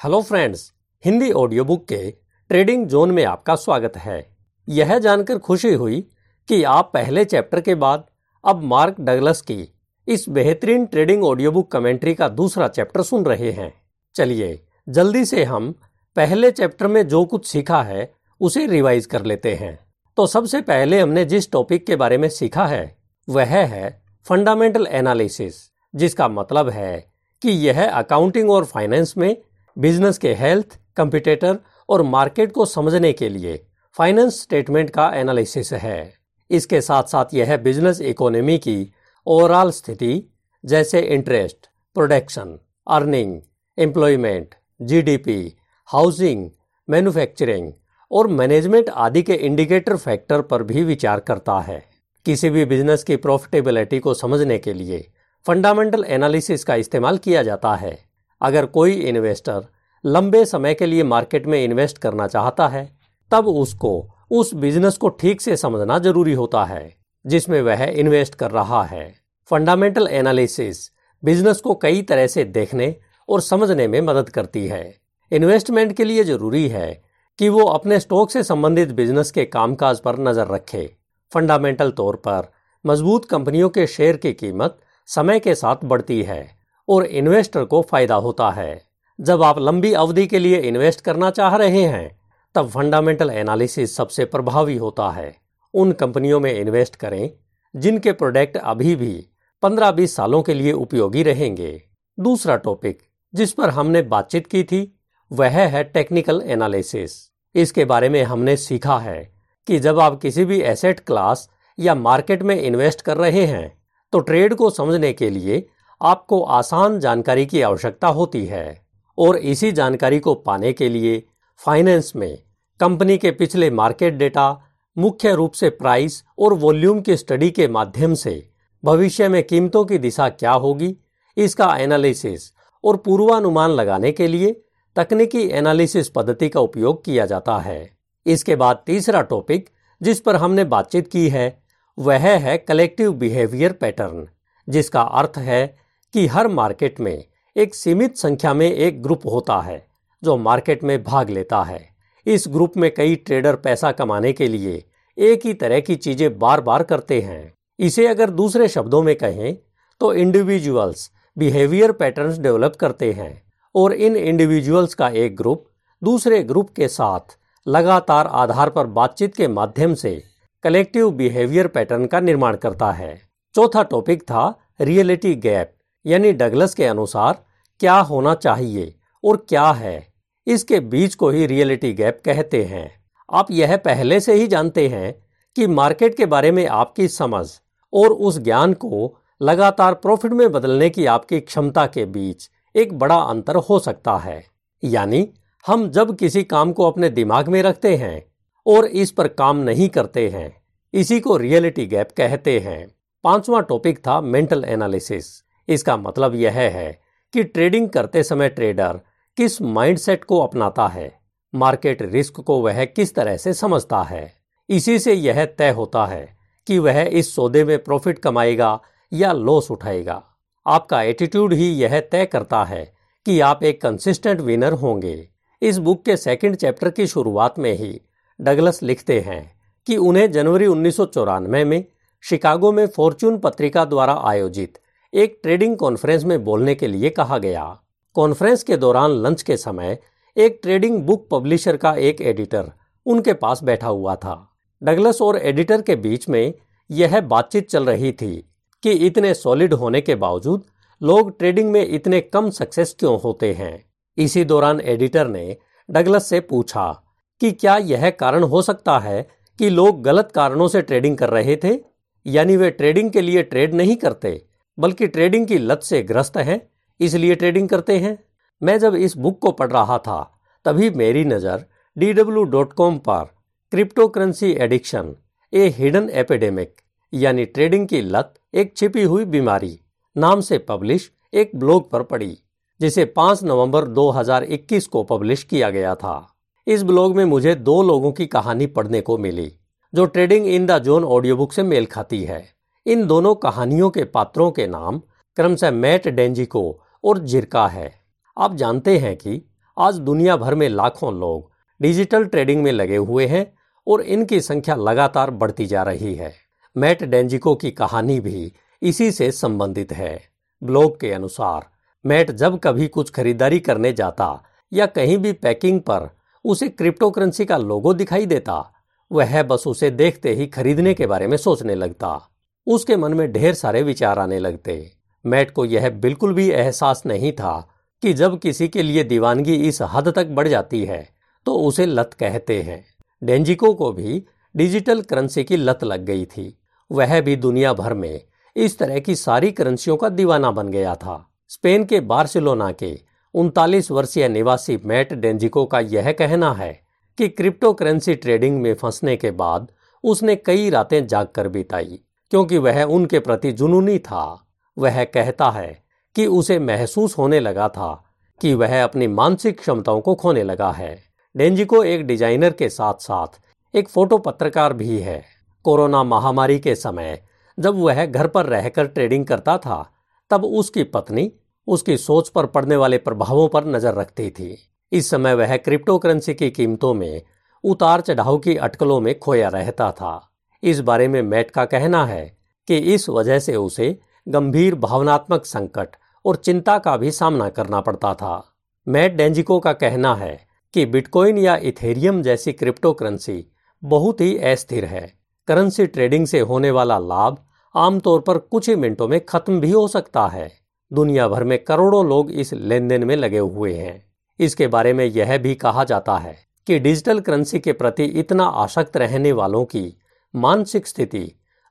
Hello friends, Hindi audio book के trading zone में आपका स्वागत है। यह जानकर खुशी हुई कि आप पहले चैप्टर के बाद अब मार्क डगलस की इस बेहतरीन ट्रेडिंग ऑडियो बुक कमेंट्री का दूसरा चैप्टर सुन रहे हैं। चलिए, जल्दी से हम पहले चैप्टर में जो कुछ सीखा है, उसे रिवाइज कर लेते हैं। तो सबसे पहले हमने जिस टॉपिक के बारे में सीखा है, वह है फंडामेंटल एनालिसिस, जिसका मतलब है कि यह अकाउंटिंग और फाइनेंस में बिज़नेस के हेल्थ कंपिटेटर और मार्केट को समझने के लिए फाइनेंस स्टेटमेंट का एनालिसिस है। इसके साथ साथ यह बिज़नेस इकोनॉमी की ओवरऑल स्थिति, जैसे interest, production, earning, employment, GDP, housing, manufacturing और मैनेजमेंट आदि के इंडिकेटर फैक्टर पर भी विचार करता है। किसी भी बिज़नेस की प्रॉफिटेबिलिटी को समझने के लिए फंडामेंटल एनालिसिस का इस्तेमाल किया जाता है। अगर कोई इन्वेस्टर लंबे समय के लिए मार्केट में इन्वेस्ट करना चाहता है, तब उसको उस बिज़नेस को ठीक से समझना ज़रूरी होता है, जिसमें वह इन्वेस्ट कर रहा है। फंडामेंटल एनालिसिस बिज़नेस को कई तरह से देखने और समझने में मदद करती है। इन्वेस्टमेंट के लिए ज़रूरी है कि वो अपने स्टॉक से संबंधित बिज़नेस के कामकाज पर नज़र रखे। फंडामेंटल तौर पर मज़बूत कंपनियों के शेयर की कीमत समय के साथ बढ़ती है। और इन्वेस्टर को फ़ायदा होता है। जब आप लंबी अवधि के लिए इन्वेस्ट करना चाह रहे हैं, तब फंडामेंटल एनालिसिस सबसे प्रभावी होता है। उन कंपनियों में इन्वेस्ट करें, जिनके प्रोडक्ट अभी भी 15-20 सालों के लिए उपयोगी रहेंगे। दूसरा टॉपिक, जिस पर हमने बातचीत की थी, वह है टेक्निकल एनालिसिस। इसके बारे में हमने सीखा है कि जब आप किसी भी एसेट क्लास या मार्केट में इन्वेस्ट कर रहे हैं तो ट्रेड को समझने के लिए आपको आसान जानकारी की आवश्यकता होती है और इसी जानकारी को पाने के लिए फाइनेंस में कंपनी के पिछले मार्केट डेटा, मुख्य रूप से प्राइस और वॉल्यूम की स्टडी के माध्यम से भविष्य में कीमतों की दिशा क्या होगी, इसका एनालिसिस और पूर्वानुमान लगाने के लिए तकनीकी एनालिसिस पद्धति का उपयोग किया जाता है। इसके बाद तीसरा टॉपिक जिस पर हमने बातचीत की है, वह है कलेक्टिव बिहेवियर पैटर्न जिसका अर्थ है कि हर मार्केट में एक सीमित संख्या में एक ग्रुप होता है, जो मार्केट में भाग लेता है। इस ग्रुप में कई ट्रेडर पैसा कमाने के लिए एक ही तरह की चीज़ें बार बार करते हैं। इसे अगर दूसरे शब्दों में कहें तो इंडिविजुअल्स बिहेवियर पैटर्न्स डेवलप करते हैं और इन इंडिविजुअल्स का एक ग्रुप दूसरे ग्रुप के साथ लगातार आधार पर बातचीत के माध्यम से कलेक्टिव बिहेवियर पैटर्न का निर्माण करता है। चौथा टॉपिक था रियलिटी गैप यानी डगलस के अनुसार क्या होना चाहिए और क्या है, इसके बीच को ही रियलिटी गैप कहते हैं। आप यह पहले से ही जानते हैं कि मार्केट के बारे में आपकी समझ और उस ज्ञान को लगातार प्रॉफिट में बदलने की आपकी क्षमता के बीच एक बड़ा अंतर हो सकता है। यानी हम जब किसी काम को अपने दिमाग में रखते हैं और इस पर काम नहीं करते हैं, इसी को रियलिटी गैप कहते हैं। पांचवा टॉपिक था मेंटल एनालिसिस। इसका मतलब यह है कि ट्रेडिंग करते समय ट्रेडर किस माइंडसेट को अपनाता है, मार्केट रिस्क को वह किस तरह से समझता है। इसी से यह तय होता है कि वह इस सौदे में प्रॉफिट कमाएगा या लॉस उठाएगा। आपका एटीट्यूड ही यह तय करता है कि आप एक कंसिस्टेंट विनर होंगे। इस बुक के सेकंड चैप्टर की शुरुआत में ही डगलस लिखते हैं कि उन्हें जनवरी उन्नीस सौ चौरानवे में शिकागो में फॉर्च्यून पत्रिका द्वारा आयोजित एक ट्रेडिंग कॉन्फ्रेंस में बोलने के लिए कहा गया। कॉन्फ्रेंस के दौरान लंच के समय एक ट्रेडिंग बुक पब्लिशर का एक एडिटर उनके पास बैठा हुआ था। डगलस और एडिटर के बीच में यह बातचीत चल रही थी कि इतने सॉलिड होने के बावजूद लोग ट्रेडिंग में इतने कम सक्सेस क्यों होते हैं। इसी दौरान एडिटर ने डगलस से पूछा कि क्या यह कारण हो सकता है कि लोग गलत कारणों से ट्रेडिंग कर रहे थे? यानी वे ट्रेडिंग के लिए ट्रेड नहीं करते? बल्कि ट्रेडिंग की लत से ग्रस्त हैं, इसलिए ट्रेडिंग करते हैं। मैं जब इस बुक को पढ़ रहा था, तभी मेरी नज़र डी डब्ल्यू डॉट कॉम पर crypto currency addiction, a hidden epidemic, यानी ट्रेडिंग की लत, एक छिपी हुई बीमारी नाम से पब्लिश एक ब्लॉग पर पड़ी, जिसे 5 नवंबर 2021 को पब्लिश किया गया था। इस ब्लॉग में मुझे दो लोगों की कहानी पढ़ने को मिली, जो trading in the zone audio book से मेल खाती है। इन दोनों कहानियों के पात्रों के नाम क्रमशः मैट डेंजिको और जिरका है। आप जानते हैं कि आज दुनिया भर में लाखों लोग डिजिटल ट्रेडिंग में लगे हुए हैं और इनकी संख्या लगातार बढ़ती जा रही है। मैट डेंजिको की कहानी भी इसी से संबंधित है। ब्लॉग के अनुसार, मैट जब कभी कुछ खरीदारी करने जाता या कहीं भी पैकिंग पर उसे क्रिप्टो करेंसी का लोगो दिखाई देता, वह बस उसे देखते ही खरीदने के बारे में सोचने लगता। उसके मन में ढेर सारे विचार आने लगते। मैट को यह बिल्कुल भी एहसास नहीं था कि जब किसी के लिए दीवानगी इस हद तक बढ़ जाती है तो उसे लत कहते हैं। डेंजिको को भी डिजिटल करेंसी की लत लग गई थी। वह भी दुनिया भर में इस तरह की सारी करेंसियों का दीवाना बन गया था। स्पेन के बार्सिलोना के उनतालीस वर्षीय निवासी मैट डेंजिको का यह कहना है कि क्रिप्टो करेंसी ट्रेडिंग में फंसने के बाद उसने कई रातें जाग कर बिताई। क्योंकि वह उनके प्रति जुनूनी था। वह कहता है कि उसे महसूस होने लगा था कि वह अपनी मानसिक क्षमताओं को खोने लगा है। डेंजिको एक डिज़ाइनर के साथ साथ एक फ़ोटो पत्रकार भी है। कोरोना महामारी के समय जब वह घर पर रहकर ट्रेडिंग करता था, तब उसकी पत्नी उसकी सोच पर पड़ने वाले प्रभावों पर नज़र रखती थी। इस समय वह क्रिप्टो करेंसी की कीमतों में उतार चढ़ाव की अटकलों में खोया रहता था। इस बारे में मैट का कहना है कि इस वजह से उसे गंभीर भावनात्मक संकट और चिंता का भी सामना करना पड़ता था। मैट डेंजिको का कहना है कि बिटकॉइन या इथेरियम जैसी क्रिप्टो करेंसी बहुत ही अस्थिर है। करेंसी ट्रेडिंग से होने वाला लाभ आमतौर पर कुछ ही मिनटों में खत्म भी हो सकता है। दुनिया भर में करोड़ों लोग इस लेन देन में लगे हुए हैं। इसके बारे में यह भी कहा जाता है कि डिजिटल करेंसी के प्रति इतना आसक्त रहने वालों की मानसिक स्थिति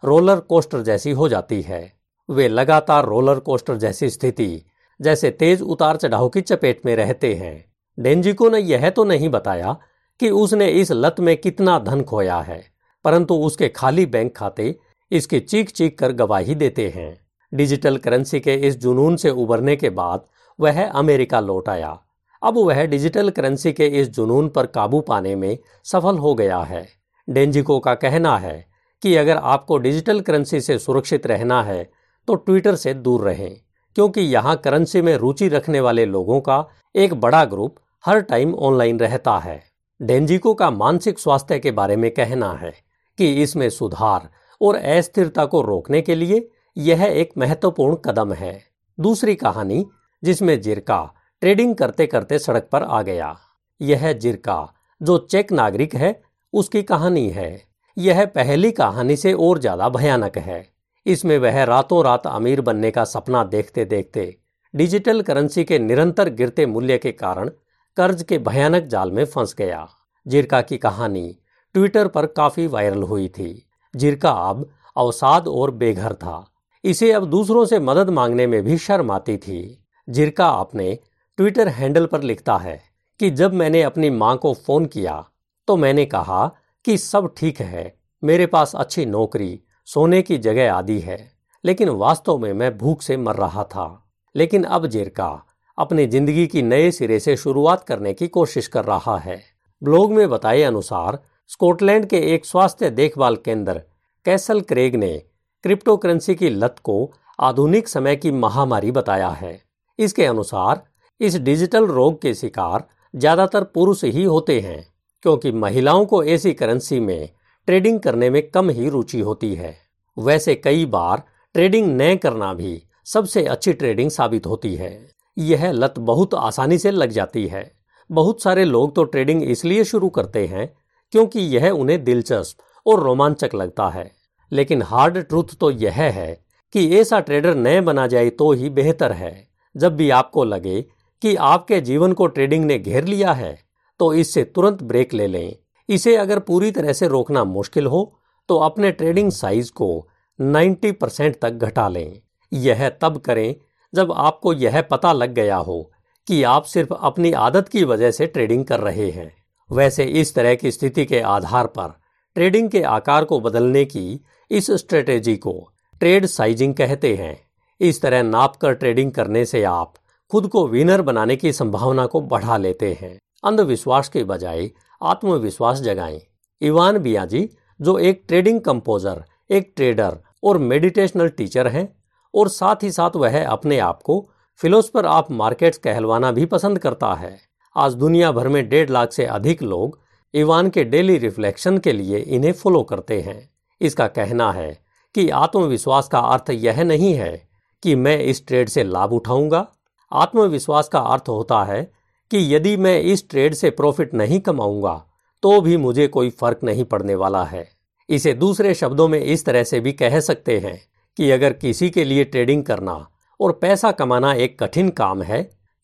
रोलर कोस्टर जैसी हो जाती है। वे लगातार रोलर कोस्टर जैसी स्थिति, जैसे तेज उतार चढ़ाव की चपेट में रहते हैं। डेंजिको ने यह तो नहीं बताया कि उसने इस लत में कितना धन खोया है, परंतु उसके खाली बैंक खाते इसकी चीख चीख कर गवाही देते हैं। डिजिटल करेंसी के इस जुनून से उबरने के बाद वह अमेरिका लौट आया। अब वह डिजिटल करेंसी के इस जुनून पर काबू पाने में सफल हो गया है। डेंजिको का कहना है कि अगर आपको डिजिटल करेंसी से सुरक्षित रहना है तो ट्विटर से दूर रहें, क्योंकि यहाँ करेंसी में रुचि रखने वाले लोगों का एक बड़ा ग्रुप हर टाइम ऑनलाइन रहता है। डेंजिको का मानसिक स्वास्थ्य के बारे में कहना है कि इसमें सुधार और अस्थिरता को रोकने के लिए यह एक महत्वपूर्ण कदम है। दूसरी कहानी, जिसमें जिरका ट्रेडिंग करते करते सड़क पर आ गया। यह जिरका, जो चेक नागरिक है उसकी कहानी है। यह पहली कहानी से और ज़्यादा भयानक है। इसमें वह रातों रात अमीर बनने का सपना देखते देखते डिजिटल करेंसी के निरंतर गिरते मूल्य के कारण कर्ज के भयानक जाल में फंस गया। जिरका की कहानी ट्विटर पर काफ़ी वायरल हुई थी। जिरका अब अवसाद और बेघर था। इसे अब दूसरों से मदद मांगने में भी शर्म आती थी। जिरका अपने ट्विटर हैंडल पर लिखता है कि जब मैंने अपनी माँ को फ़ोन किया तो मैंने कहा कि सब ठीक है, मेरे पास अच्छी नौकरी, सोने की जगह आदि है, लेकिन वास्तव में मैं भूख से मर रहा था। लेकिन अब जिरका अपनी ज़िंदगी की नए सिरे से शुरुआत करने की कोशिश कर रहा है। ब्लॉग में बताए अनुसार, स्कॉटलैंड के एक स्वास्थ्य देखभाल केंद्र कैसल क्रेग ने क्रिप्टो करेंसी की लत को आधुनिक समय की महामारी बताया है। इसके अनुसार, इस डिजिटल रोग के शिकार ज़्यादातर पुरुष ही होते हैं। क्योंकि महिलाओं को ऐसी करेंसी में ट्रेडिंग करने में कम ही रुचि होती है। वैसे कई बार ट्रेडिंग न करना भी सबसे अच्छी ट्रेडिंग साबित होती है। यह लत बहुत आसानी से लग जाती है। बहुत सारे लोग तो ट्रेडिंग इसलिए शुरू करते हैं क्योंकि यह उन्हें दिलचस्प और रोमांचक लगता है। लेकिन हार्ड ट्रूथ तो यह है कि ऐसा ट्रेडर नए बना जाए तो ही बेहतर है। जब भी आपको लगे कि आपके जीवन को ट्रेडिंग ने घेर लिया है तो इससे तुरंत ब्रेक ले लें। इसे अगर पूरी तरह से रोकना मुश्किल हो तो अपने ट्रेडिंग साइज़ को 90 परसेंट तक घटा लें। यह तब करें जब आपको यह पता लग गया हो कि आप सिर्फ़ अपनी आदत की वजह से ट्रेडिंग कर रहे हैं। वैसे इस तरह की स्थिति के आधार पर ट्रेडिंग के आकार को बदलने की इस स्ट्रेटेजी को ट्रेड साइजिंग कहते हैं। इस तरह नाप कर ट्रेडिंग करने से आप खुद को विनर बनाने की संभावना को बढ़ा लेते हैं। अंधविश्वास के बजाय आत्मविश्वास जगाएँ। इवान बियाजी, जो एक ट्रेडिंग कंपोजर, एक ट्रेडर और मेडिटेशनल टीचर हैं, और साथ ही साथ वह अपने आप को फिलोसफर ऑफ़ मार्केट्स कहलवाना भी पसंद करता है। आज दुनिया भर में डेढ़ लाख से अधिक लोग इवान के डेली रिफ्लेक्शन के लिए इन्हें फॉलो करते हैं। इसका कहना है कि आत्मविश्वास का अर्थ यह नहीं है कि मैं इस ट्रेड से लाभ उठाऊँगा। आत्मविश्वास का अर्थ होता है कि यदि मैं इस ट्रेड से प्रॉफिट नहीं कमाऊँगा तो भी मुझे कोई फ़र्क नहीं पड़ने वाला है। इसे दूसरे शब्दों में इस तरह से भी कह सकते हैं कि अगर किसी के लिए ट्रेडिंग करना और पैसा कमाना एक कठिन काम है,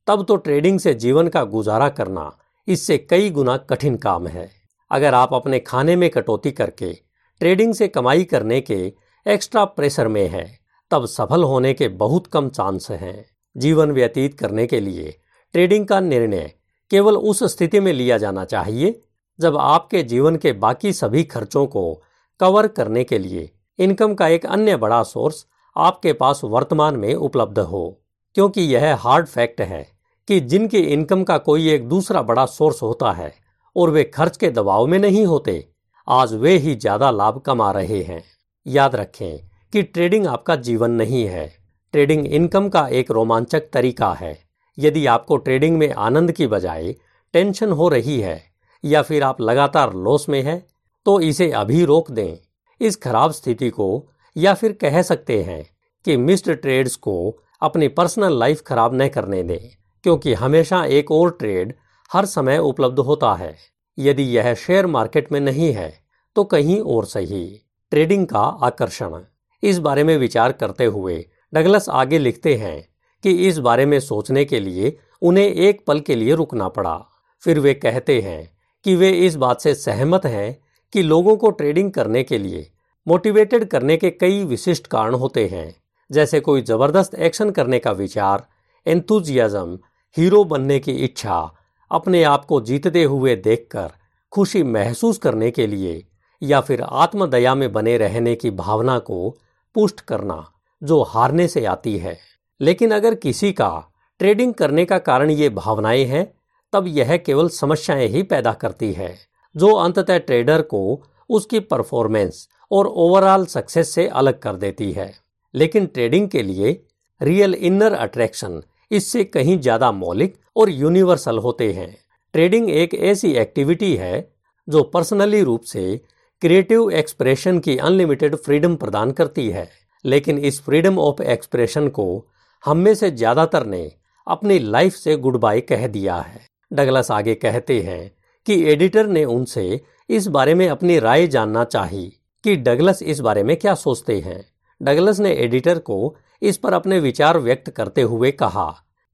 तब तो ट्रेडिंग से जीवन का गुजारा करना इससे कई गुना कठिन काम है। अगर आप अपने खाने में कटौती करके ट्रेडिंग से कमाई करने के एक्स्ट्रा प्रेशर में है, तब सफल होने के बहुत कम चांस हैं। जीवन व्यतीत करने के लिए ट्रेडिंग का निर्णय केवल उस स्थिति में लिया जाना चाहिए जब आपके जीवन के बाकी सभी खर्चों को कवर करने के लिए इनकम का एक अन्य बड़ा सोर्स आपके पास वर्तमान में उपलब्ध हो। क्योंकि यह हार्ड फैक्ट है कि जिनके इनकम का कोई एक दूसरा बड़ा सोर्स होता है और वे खर्च के दबाव में नहीं होते, आज वे ही ज़्यादा लाभ कमा रहे हैं। याद रखें कि ट्रेडिंग आपका जीवन नहीं है। ट्रेडिंग इनकम का एक रोमांचक तरीका है। यदि आपको ट्रेडिंग में आनंद की बजाय टेंशन हो रही है या फिर आप लगातार लॉस में है तो इसे अभी रोक दें। इस खराब स्थिति को या फिर कह सकते हैं कि मिस्ड ट्रेड्स को अपनी पर्सनल लाइफ खराब न करने दें, क्योंकि हमेशा एक और ट्रेड हर समय उपलब्ध होता है। यदि यह शेयर मार्केट में नहीं है तो कहीं और सही। ट्रेडिंग का आकर्षण। इस बारे में विचार करते हुए डगलस आगे लिखते हैं कि इस बारे में सोचने के लिए उन्हें एक पल के लिए रुकना पड़ा। फिर वे कहते हैं कि वे इस बात से सहमत हैं कि लोगों को ट्रेडिंग करने के लिए, मोटिवेटेड करने के कई विशिष्ट कारण होते हैं, जैसे कोई ज़बरदस्त एक्शन करने का विचार एंथुजियाज्म हीरो बनने की इच्छा, अपने आप को जीतते हुए देखकर खुशी महसूस करने के लिए, या फिर आत्मदया में बने रहने की भावना को पुष्ट करना, जो हारने से आती है। लेकिन अगर किसी का ट्रेडिंग करने का कारण ये भावनाएँ हैं, तब यह केवल समस्याएँ ही पैदा करती है, जो अंततः ट्रेडर को उसकी परफॉर्मेंस और ओवरऑल सक्सेस से अलग कर देती है। लेकिन ट्रेडिंग के लिए रियल इनर अट्रैक्शन इससे कहीं ज़्यादा मौलिक और यूनिवर्सल होते हैं। ट्रेडिंग एक ऐसी एक्टिविटी है, जो पर्सनली रूप से क्रिएटिव एक्सप्रेशन की अनलिमिटेड फ्रीडम प्रदान करती है, लेकिन इस फ्रीडम ऑफ़ एक्सप्रेशन को हम में से ज़्यादातर ने अपनी लाइफ से गुड बाय कह दिया है। डगलस आगे कहते हैं कि एडिटर ने उनसे इस बारे में अपनी राय जानना चाही कि डगलस इस बारे में क्या सोचते हैं। डगलस ने एडिटर को इस पर अपने विचार व्यक्त करते हुए कहा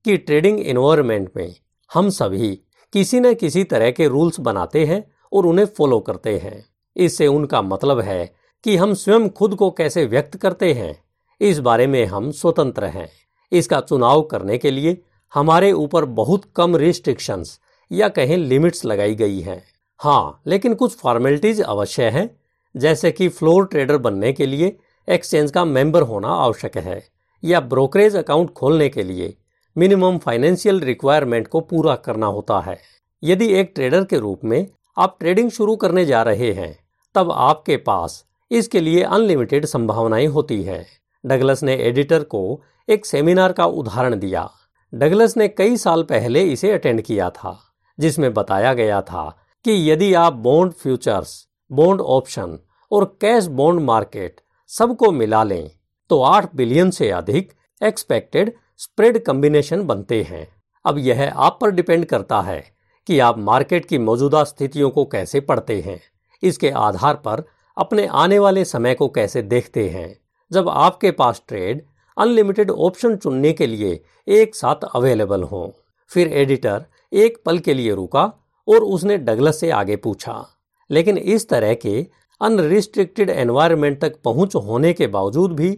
कि ट्रेडिंग इन्वायरमेंट में हम सभी किसी न किसी तरह के रूल्स बनाते हैं और उन्हें फॉलो करते हैं। इससे उनका मतलब है कि हम स्वयं खुद को कैसे व्यक्त करते हैं, इस बारे में हम स्वतंत्र हैं। इसका चुनाव करने के लिए हमारे ऊपर बहुत कम रिस्ट्रिक्शंस या कहें लिमिट्स लगाई गई हैं। हाँ लेकिन कुछ फॉर्मेलिटीज अवश्य हैं, जैसे कि फ्लोर ट्रेडर बनने के लिए एक्सचेंज का मेंबर होना आवश्यक है या ब्रोकरेज अकाउंट खोलने के लिए मिनिमम फाइनेंशियल रिक्वायरमेंट को पूरा करना होता है। यदि एक ट्रेडर के रूप में आप ट्रेडिंग शुरू करने जा रहे हैं, तब आपके पास इसके लिए अनलिमिटेड संभावनाएँ होती है। डगलस ने एडिटर को एक सेमिनार का उदाहरण दिया। डगलस ने कई साल पहले इसे अटेंड किया था, जिसमें बताया गया था कि यदि आप बॉन्ड फ्यूचर्स, बॉन्ड ऑप्शन और कैश बॉन्ड मार्केट सबको मिला लें तो आठ बिलियन से अधिक एक्सपेक्टेड स्प्रेड कम्बिनेशन बनते हैं। अब यह आप पर डिपेंड करता है कि आप मार्केट की मौजूदा स्थितियों को कैसे पढ़ते हैं, इसके आधार पर अपने आने वाले समय को कैसे देखते हैं। जब आपके पास ट्रेड अनलिमिटेड ऑप्शन चुनने के लिए एक साथ अवेलेबल हों। फिर एडिटर एक पल के लिए रुका और उसने डगलस से आगे पूछा, लेकिन इस तरह के अनरिस्ट्रिक्टेड एनवायरमेंट तक पहुँच होने के बावजूद भी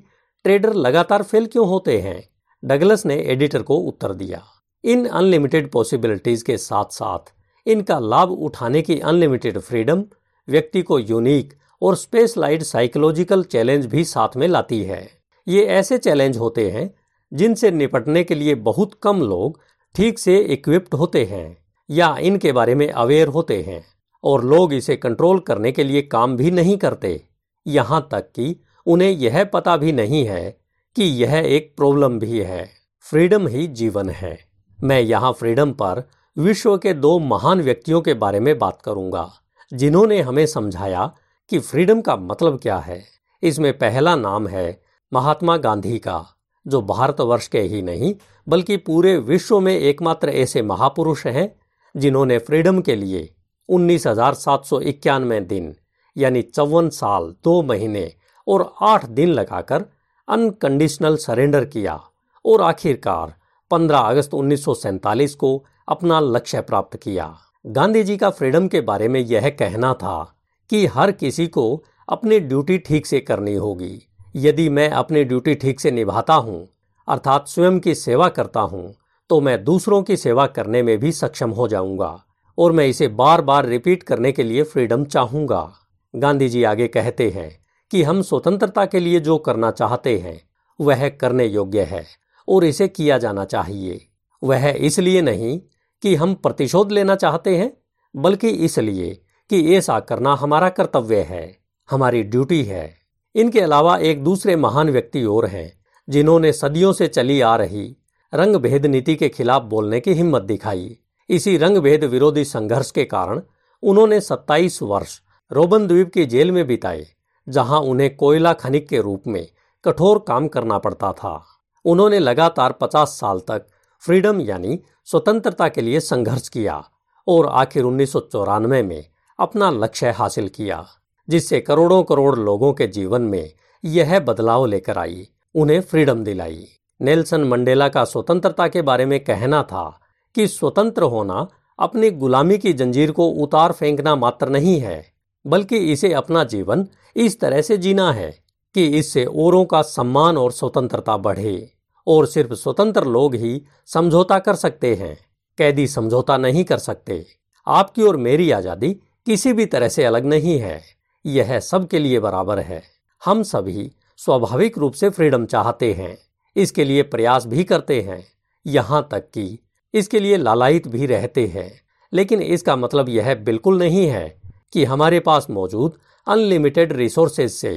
ट्रेडर लगातार फेल क्यों होते हैं? डगलस ने एडिटर को उत्तर दिया। इन अनलिमिटेड पॉसिबिलिटीज के साथ साथ इनका लाभ उठाने की अनलिमिटेड फ्रीडम व्यक्ति को यूनिक और स्पेशलाइड साइकोलॉजिकल चैलेंज भी साथ में लाती है। ये ऐसे चैलेंज होते हैं जिनसे निपटने के लिए बहुत कम लोग ठीक से इक्विप्ड होते हैं या इनके बारे में अवेयर होते हैं और लोग इसे कंट्रोल करने के लिए काम भी नहीं करते। यहाँ तक कि उन्हें यह पता भी नहीं है कि यह एक प्रॉब्लम भी है। फ्रीडम ही जीवन है। मैं यहाँ फ्रीडम पर विश्व के दो महान व्यक्तियों के बारे में बात करूँगा, जिन्होंने हमें समझाया कि फ्रीडम का मतलब क्या है। इसमें पहला नाम है महात्मा गांधी का, जो भारतवर्ष के ही नहीं, बल्कि पूरे विश्व में एकमात्र ऐसे महापुरुष हैं, जिन्होंने फ्रीडम के लिए उन्नीस हज़ार सात सौ इक्यानवे दिन, यानी चौवन साल, दो महीने और आठ दिन लगाकर अनकंडीशनल सरेंडर किया और आखिरकार 15 अगस्त उन्नीस सौ सैंतालीस को अपना लक्ष्य प्राप्त किया। गांधी जी का फ्रीडम के बारे में यह कहना था कि हर किसी को अपनी ड्यूटी ठीक से करनी होगी। यदि मैं अपनी ड्यूटी ठीक से निभाता हूँ, अर्थात स्वयं की सेवा करता हूँ तो मैं दूसरों की सेवा करने में भी सक्षम हो जाऊँगा, और मैं इसे बार बार रिपीट करने के लिए फ्रीडम चाहूँगा। गांधी जी आगे कहते हैं कि हम स्वतंत्रता के लिए जो करना चाहते हैं, वह करने योग्य है, और इसे किया जाना चाहिए। वह इसलिए नहीं कि हम प्रतिशोध लेना चाहते हैं, बल्कि इसलिए कि ऐसा करना हमारा कर्तव्य है, हमारी ड्यूटी है। इनके अलावा एक दूसरे महान व्यक्ति और हैं, जिन्होंने सदियों से चली आ रही रंग भेद नीति के खिलाफ बोलने की हिम्मत दिखाई। इसी रंग भेद विरोधी संघर्ष के कारण उन्होंने 27 वर्ष रोबन द्वीप की जेल में बिताए, जहाँ उन्हें कोयला खनिक के रूप में कठोर काम करना पड़ता था। उन्होंने लगातार 50 साल तक फ्रीडम यानी स्वतंत्रता के लिए संघर्ष किया और आखिर उन्नीस सौ चौरानवे में अपना लक्ष्य हासिल किया। जिससे करोड़ों करोड़ लोगों के जीवन में यह बदलाव लेकर आई, उन्हें फ्रीडम दिलाई। नेल्सन मंडेला का स्वतंत्रता के बारे में कहना था कि स्वतंत्र होना अपनी गुलामी की जंजीर को उतार फेंकना मात्र नहीं है, बल्कि इसे अपना जीवन इस तरह से जीना है कि इससे औरों का सम्मान और स्वतंत्रता बढ़े और सिर्फ़ स्वतंत्र लोग ही समझौता कर सकते हैं, कैदी समझौता नहीं कर सकते। आपकी और मेरी आज़ादी किसी भी तरह से अलग नहीं है। यह सबके लिए बराबर है। हम सभी स्वाभाविक रूप से फ्रीडम चाहते हैं, इसके लिए प्रयास भी करते हैं, यहाँ तक कि इसके लिए लालायित भी रहते हैं। लेकिन इसका मतलब यह बिल्कुल नहीं है कि हमारे पास मौजूद अनलिमिटेड रिसोर्सेज से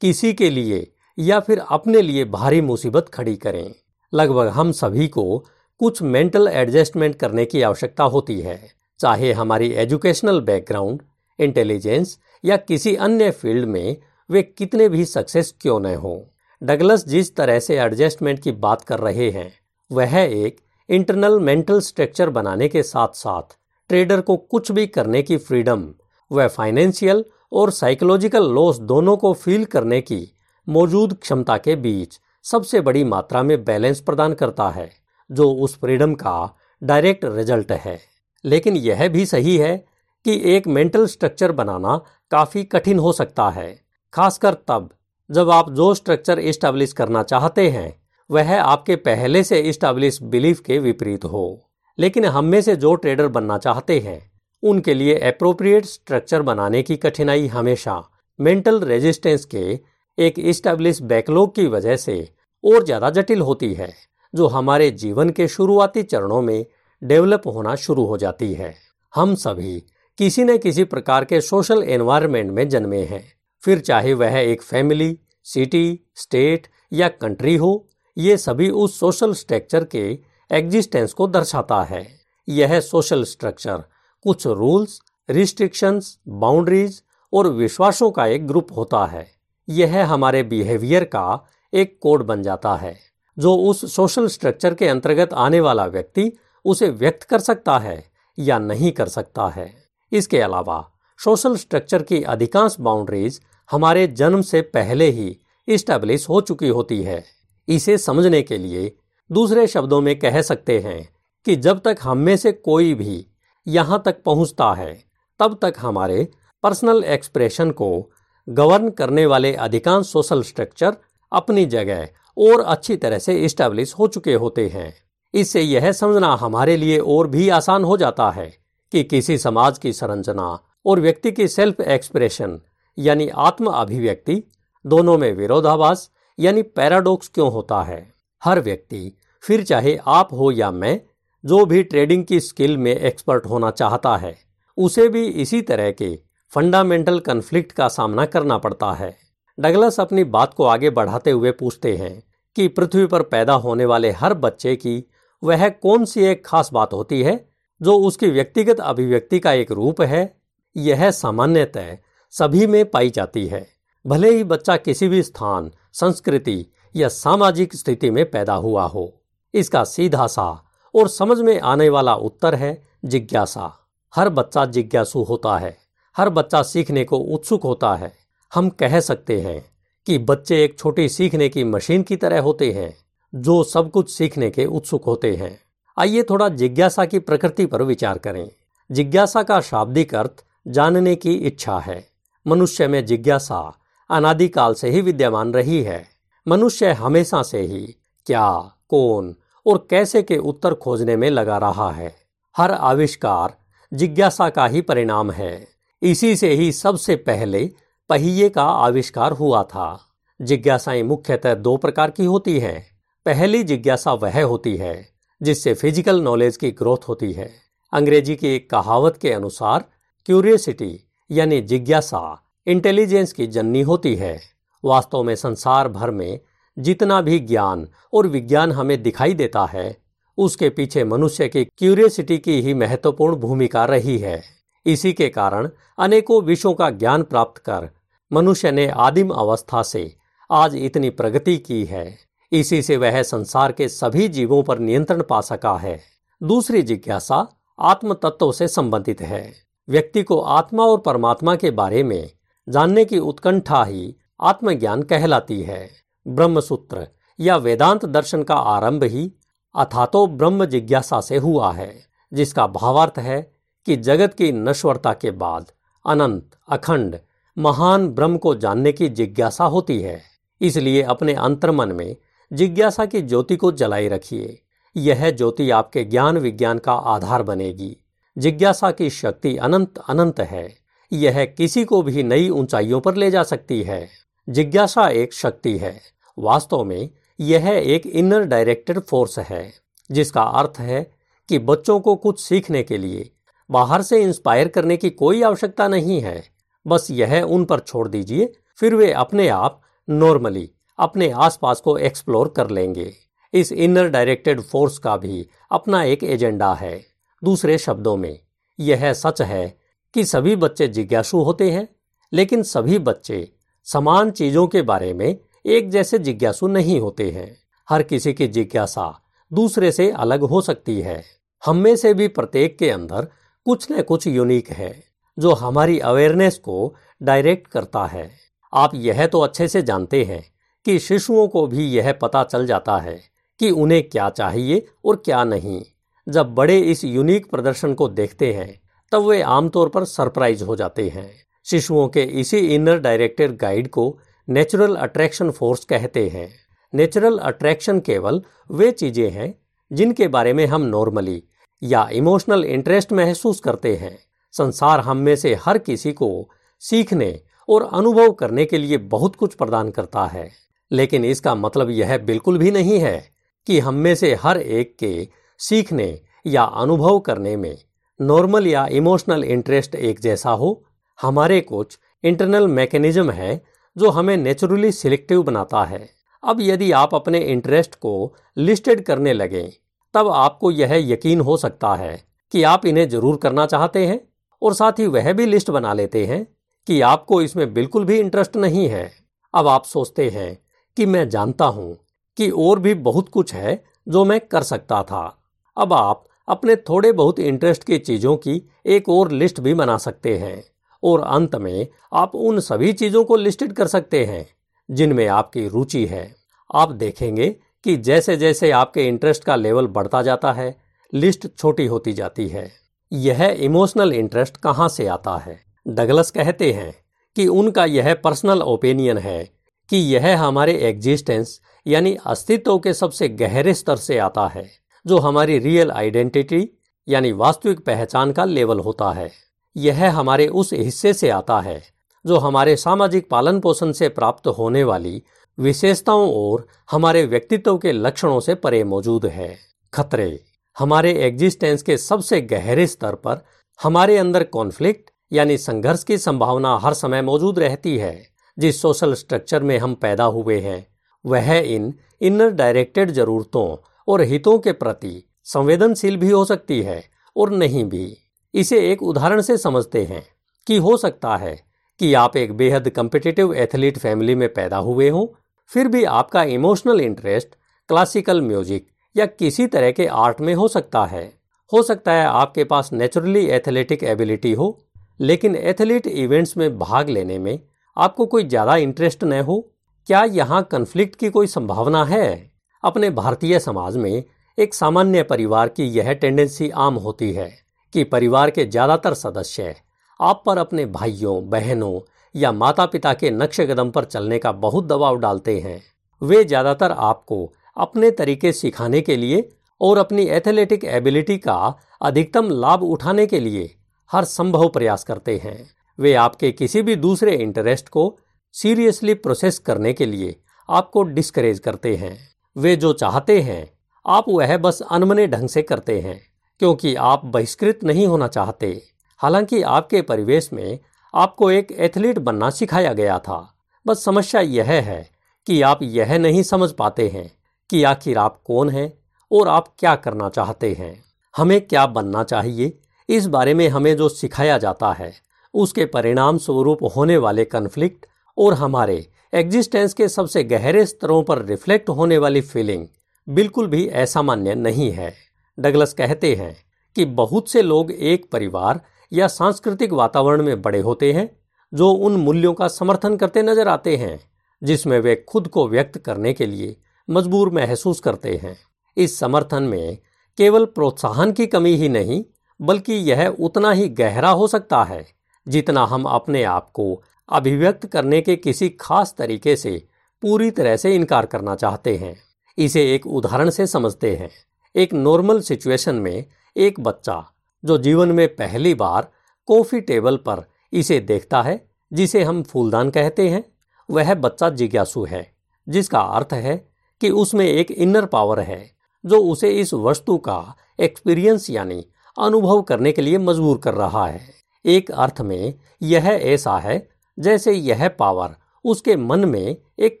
किसी के लिए या फिर अपने लिए भारी मुसीबत खड़ी करें। लगभग हम सभी को कुछ मेंटल एडजस्टमेंट करने की आवश्यकता होती है, चाहे हमारी एजुकेशनल बैकग्राउंड, इंटेलिजेंस या किसी अन्य फ़ील्ड में वे कितने भी सक्सेस क्यों न हो। डगलस जिस तरह से एडजस्टमेंट की बात कर रहे हैं, वह एक इंटरनल मेंटल स्ट्रक्चर बनाने के साथ साथ ट्रेडर को कुछ भी करने की फ्रीडम व फाइनेंशियल और साइकोलॉजिकल लॉस दोनों को फील करने की मौजूद क्षमता के बीच सबसे बड़ी मात्रा में बैलेंस प्रदान करता है, जो उस फ्रीडम का डायरेक्ट रिज़ल्ट है। लेकिन यह भी सही है कि एक मेंटल स्ट्रक्चर बनाना काफ़ी कठिन हो सकता है, खासकर तब, जब आप जो स्ट्रक्चर इस्टेब्लिश करना चाहते हैं, वह आपके पहले से इस्टेब्लिश बिलीफ के विपरीत हो। लेकिन हम में से जो ट्रेडर बनना चाहते हैं, उनके लिए अप्रोप्रिएट स्ट्रक्चर बनाने की कठिनाई हमेशा मेंटल रेजिस्टेंस के एक इस्टेब्लिश बैकलॉग की वजह से और ज़्यादा जटिल होती है, जो हमारे जीवन के शुरुआती चरणों में डेवलप होना शुरू हो जाती है। हम सभी किसी न किसी प्रकार के सोशल एनवायरनमेंट में जन्मे हैं। फिर चाहे वह एक फैमिली, सिटी, स्टेट या कंट्री हो, ये सभी उस सोशल स्ट्रक्चर के एग्जिस्टेंस को दर्शाता है। यह सोशल स्ट्रक्चर कुछ रूल्स, रिस्ट्रिक्शंस, बाउंड्रीज और विश्वासों का एक ग्रुप होता है। यह हमारे बिहेवियर का एक कोड बन जाता है, जो उस सोशल स्ट्रक्चर के अंतर्गत आने वाला व्यक्ति उसे व्यक्त कर सकता है या नहीं कर सकता है। इसके अलावा सोशल स्ट्रक्चर की अधिकांश बाउंड्रीज हमारे जन्म से पहले ही इस्टेब्लिश हो चुकी होती है। इसे समझने के लिए दूसरे शब्दों में कह सकते हैं कि जब तक हम में से कोई भी यहाँ तक पहुँचता है, तब तक हमारे पर्सनल एक्सप्रेशन को गवर्न करने वाले अधिकांश सोशल स्ट्रक्चर अपनी जगह और अच्छी तरह से इस्टेब्लिश हो चुके होते हैं। इससे यह समझना हमारे लिए और भी आसान हो जाता है कि किसी समाज की संरचना और व्यक्ति की सेल्फ एक्सप्रेशन यानी आत्म अभिव्यक्ति, दोनों में विरोधाभास, यानी पैराडॉक्स क्यों होता है? हर व्यक्ति, फिर चाहे आप हो या मैं, जो भी ट्रेडिंग की स्किल में एक्सपर्ट होना चाहता है, उसे भी इसी तरह के फंडामेंटल कन्फ्लिक्ट का सामना करना पड़ता है। डगलस अपनी बात को आगे बढ़ाते हुए पूछते हैं कि पृथ्वी पर पैदा होने वाले हर बच्चे की वह कौन सी एक खास बात होती है? जो उसकी व्यक्तिगत अभिव्यक्ति का एक रूप है, यह सामान्यतः सभी में पाई जाती है। भले ही बच्चा किसी भी स्थान, संस्कृति या सामाजिक स्थिति में पैदा हुआ हो, इसका सीधा सा और समझ में आने वाला उत्तर है जिज्ञासा। हर बच्चा जिज्ञासु होता है, हर बच्चा सीखने को उत्सुक होता है। हम कह सकते हैं कि बच्चे एक छोटी सीखने की मशीन की तरह होते हैं, जो सब कुछ सीखने के उत्सुक होते हैं। आइए थोड़ा जिज्ञासा की प्रकृति पर विचार करें। जिज्ञासा का शाब्दिक अर्थ जानने की इच्छा है। मनुष्य में जिज्ञासा अनादिकाल से ही विद्यमान रही है। मनुष्य हमेशा से ही क्या, कौन और कैसे के उत्तर खोजने में लगा रहा है। हर आविष्कार जिज्ञासा का ही परिणाम है। इसी से ही सबसे पहले पहिए का आविष्कार हुआ था। जिज्ञासाएँ मुख्यतः दो प्रकार की होती हैं। पहली जिज्ञासा वह होती है जिससे फ़िज़िकल नॉलेज की ग्रोथ होती है। अंग्रेज़ी की एक कहावत के अनुसार क्यूरियसिटी यानी जिज्ञासा इंटेलिजेंस की जननी होती है। वास्तव में संसार भर में जितना भी ज्ञान और विज्ञान हमें दिखाई देता है, उसके पीछे मनुष्य की क्यूरियसिटी की ही महत्वपूर्ण भूमिका रही है। इसी के कारण अनेकों विषयों का ज्ञान प्राप्त कर मनुष्य ने आदिम अवस्था से आज इतनी प्रगति की है। इसी से वह संसार के सभी जीवों पर नियंत्रण पा सका है। दूसरी जिज्ञासा आत्म तत्व से संबंधित है। व्यक्ति को आत्मा और परमात्मा के बारे में जानने की उत्कंठा ही आत्मज्ञान कहलाती है। ब्रह्मसूत्र या वेदांत दर्शन का आरंभ ही अथातो ब्रह्म जिज्ञासा से हुआ है, जिसका भावार्थ है कि जगत की नश्वरता के बाद अनंत, अखंड, महान ब्रह्म को जानने की जिज्ञासा होती है। इसलिए अपने अंतर्मन में जिज्ञासा की ज्योति को जलाई रखिए। यह ज्योति आपके ज्ञान विज्ञान का आधार बनेगी। जिज्ञासा की शक्ति अनंत अनंत है। यह किसी को भी नई ऊंचाइयों पर ले जा सकती है। जिज्ञासा एक शक्ति है। वास्तव में यह एक इनर डायरेक्टेड फोर्स है, जिसका अर्थ है कि बच्चों को कुछ सीखने के लिए। बाहर से इंस्पायर करने की कोई आवश्यकता नहीं है। बस यह उन पर छोड़ दीजिए, फिर वे अपने आप नॉर्मली अपने आसपास को एक्सप्लोर कर लेंगे। इस इनर डायरेक्टेड फोर्स का भी अपना एक एजेंडा है, दूसरे शब्दों में। यह सच है कि सभी बच्चे जिज्ञासु होते हैं, लेकिन सभी बच्चे समान चीज़ों के बारे में एक जैसे जिज्ञासु नहीं होते हैं। हर किसी की जिज्ञासा दूसरे से अलग हो सकती है। हम में से भी प्रत्येक के अंदर कुछ न कुछ यूनिक है, जो हमारी अवेयरनेस को डायरेक्ट करता है। आप यह तो अच्छे से जानते हैं कि शिशुओं को भी यह पता चल जाता है कि उन्हें क्या चाहिए और क्या नहीं। जब बड़े इस यूनिक प्रदर्शन को देखते हैं, तब वे आमतौर पर सरप्राइज़ हो जाते हैं। शिशुओं के इसी इनर डायरेक्टेड गाइड को नेचुरल अट्रैक्शन फोर्स कहते हैं। नेचुरल अट्रैक्शन केवल वे चीज़ें हैं जिनके बारे में हम नॉर्मली या इमोशनल इंटरेस्ट महसूस करते हैं। संसार हम में से हर किसी को सीखने और अनुभव करने के लिए बहुत कुछ प्रदान करता है। लेकिन इसका मतलब यह बिल्कुल भी नहीं है कि हम में से हर एक के सीखने या अनुभव करने में नॉर्मल या इमोशनल इंटरेस्ट एक जैसा हो। हमारे कुछ इंटरनल मैकेनिज्म है जो हमें नेचुरली सिलेक्टिव बनाता है। अब यदि आप अपने इंटरेस्ट को लिस्टेड करने लगें, तब आपको यह यकीन हो सकता है कि आप इन्हें ज़रूर करना चाहते हैं और साथ ही वह भी लिस्ट बना लेते हैं कि आपको इसमें बिल्कुल भी इंटरेस्ट नहीं है। अब आप सोचते हैं कि मैं जानता हूँ कि और भी बहुत कुछ है जो मैं कर सकता था। अब आप अपने थोड़े बहुत इंटरेस्ट की चीज़ों की एक और लिस्ट भी बना सकते हैं और अंत में आप उन सभी चीज़ों को लिस्टेड कर सकते हैं, जिनमें आपकी रुचि है। आप देखेंगे कि जैसे जैसे आपके इंटरेस्ट का लेवल बढ़ता जाता है लिस्ट छोटी होती जाती है। यह इमोशनल इंटरेस्ट कहाँ से आता है? डगलस कहते हैं कि उनका यह पर्सनल ओपिनियन है कि यह हमारे एग्जिस्टेंस यानी अस्तित्व के सबसे गहरे स्तर से आता है, जो हमारी रियल आइडेंटिटी यानी वास्तविक पहचान का लेवल होता है। यह हमारे उस हिस्से से आता है, जो हमारे सामाजिक पालन पोषण से प्राप्त होने वाली विशेषताओं और हमारे व्यक्तित्व के लक्षणों से परे मौजूद है। खतरे, हमारे एग्जिस्टेंस के सबसे गहरे स्तर पर हमारे अंदर कॉन्फ्लिक्ट यानी संघर्ष की संभावना हर समय मौजूद रहती है। जिस सोशल स्ट्रक्चर में हम पैदा हुए हैं, वह इन इनर डायरेक्टेड जरूरतों और हितों के प्रति संवेदनशील भी हो सकती है और नहीं भी। इसे एक उदाहरण से समझते हैं कि हो सकता है कि आप एक बेहद कम्पिटिटिव एथलीट फैमिली में पैदा हुए हों, फिर भी आपका इमोशनल इंटरेस्ट क्लासिकल म्यूज़िक या किसी तरह के आर्ट में हो सकता है। हो सकता है आपके पास नेचुरली एथलेटिक एबिलिटी हो, लेकिन एथलीट इवेंट्स में भाग लेने में आपको कोई ज़्यादा इंटरेस्ट न हो, क्या यहाँ कन्फ्लिक्ट की कोई संभावना है? अपने भारतीय समाज में एक सामान्य परिवार की यह टेंडेंसी आम होती है कि परिवार के ज़्यादातर सदस्य आप पर अपने भाइयों, बहनों या माता पिता के नक्शे कदम पर चलने का बहुत दबाव डालते हैं। वे ज़्यादातर आपको अपने तरीके सिखाने के लिए और अपनी एथलेटिक एबिलिटी का अधिकतम लाभ उठाने के लिए हर संभव प्रयास करते हैं। वे आपके किसी भी दूसरे इंटरेस्ट को सीरियसली प्रोसेस करने के लिए आपको डिस्करेज करते हैं। वे जो चाहते हैं, आप वह बस अनमने ढंग से करते हैं, क्योंकि आप बहिष्कृत नहीं होना चाहते। हालाँकि आपके परिवेश में आपको एक एथलीट बनना सिखाया गया था। बस समस्या यह है कि आप यह नहीं समझ पाते हैं कि आखिर आप कौन हैं और आप क्या करना चाहते हैं। हमें क्या बनना चाहिए? इस बारे में हमें जो सिखाया जाता है उसके परिणाम स्वरूप होने वाले कन्फ्लिक्ट और हमारे एग्जिस्टेंस के सबसे गहरे स्तरों पर रिफ्लेक्ट होने वाली फीलिंग बिल्कुल भी असामान्य नहीं है। डगलस कहते हैं कि बहुत से लोग एक परिवार या सांस्कृतिक वातावरण में बड़े होते हैं, जो उन मूल्यों का समर्थन करते नज़र आते हैं, जिसमें वे खुद को व्यक्त करने के लिए मजबूर महसूस करते हैं। इस समर्थन में केवल प्रोत्साहन की कमी ही नहीं, बल्कि यह उतना ही गहरा हो सकता है जितना हम अपने आप को अभिव्यक्त करने के किसी खास तरीके से पूरी तरह से इनकार करना चाहते हैं, इसे एक उदाहरण से समझते हैं। एक नॉर्मल सिचुएशन में एक बच्चा जो जीवन में पहली बार कॉफ़ी टेबल पर इसे देखता है, जिसे हम फूलदान कहते हैं, वह बच्चा जिज्ञासु है, जिसका अर्थ है कि उसमें एक इनर पावर है, जो उसे इस वस्तु का एक्सपीरियंस यानी अनुभव करने के लिए मजबूर कर रहा है। एक अर्थ में यह ऐसा है जैसे यह पावर उसके मन में एक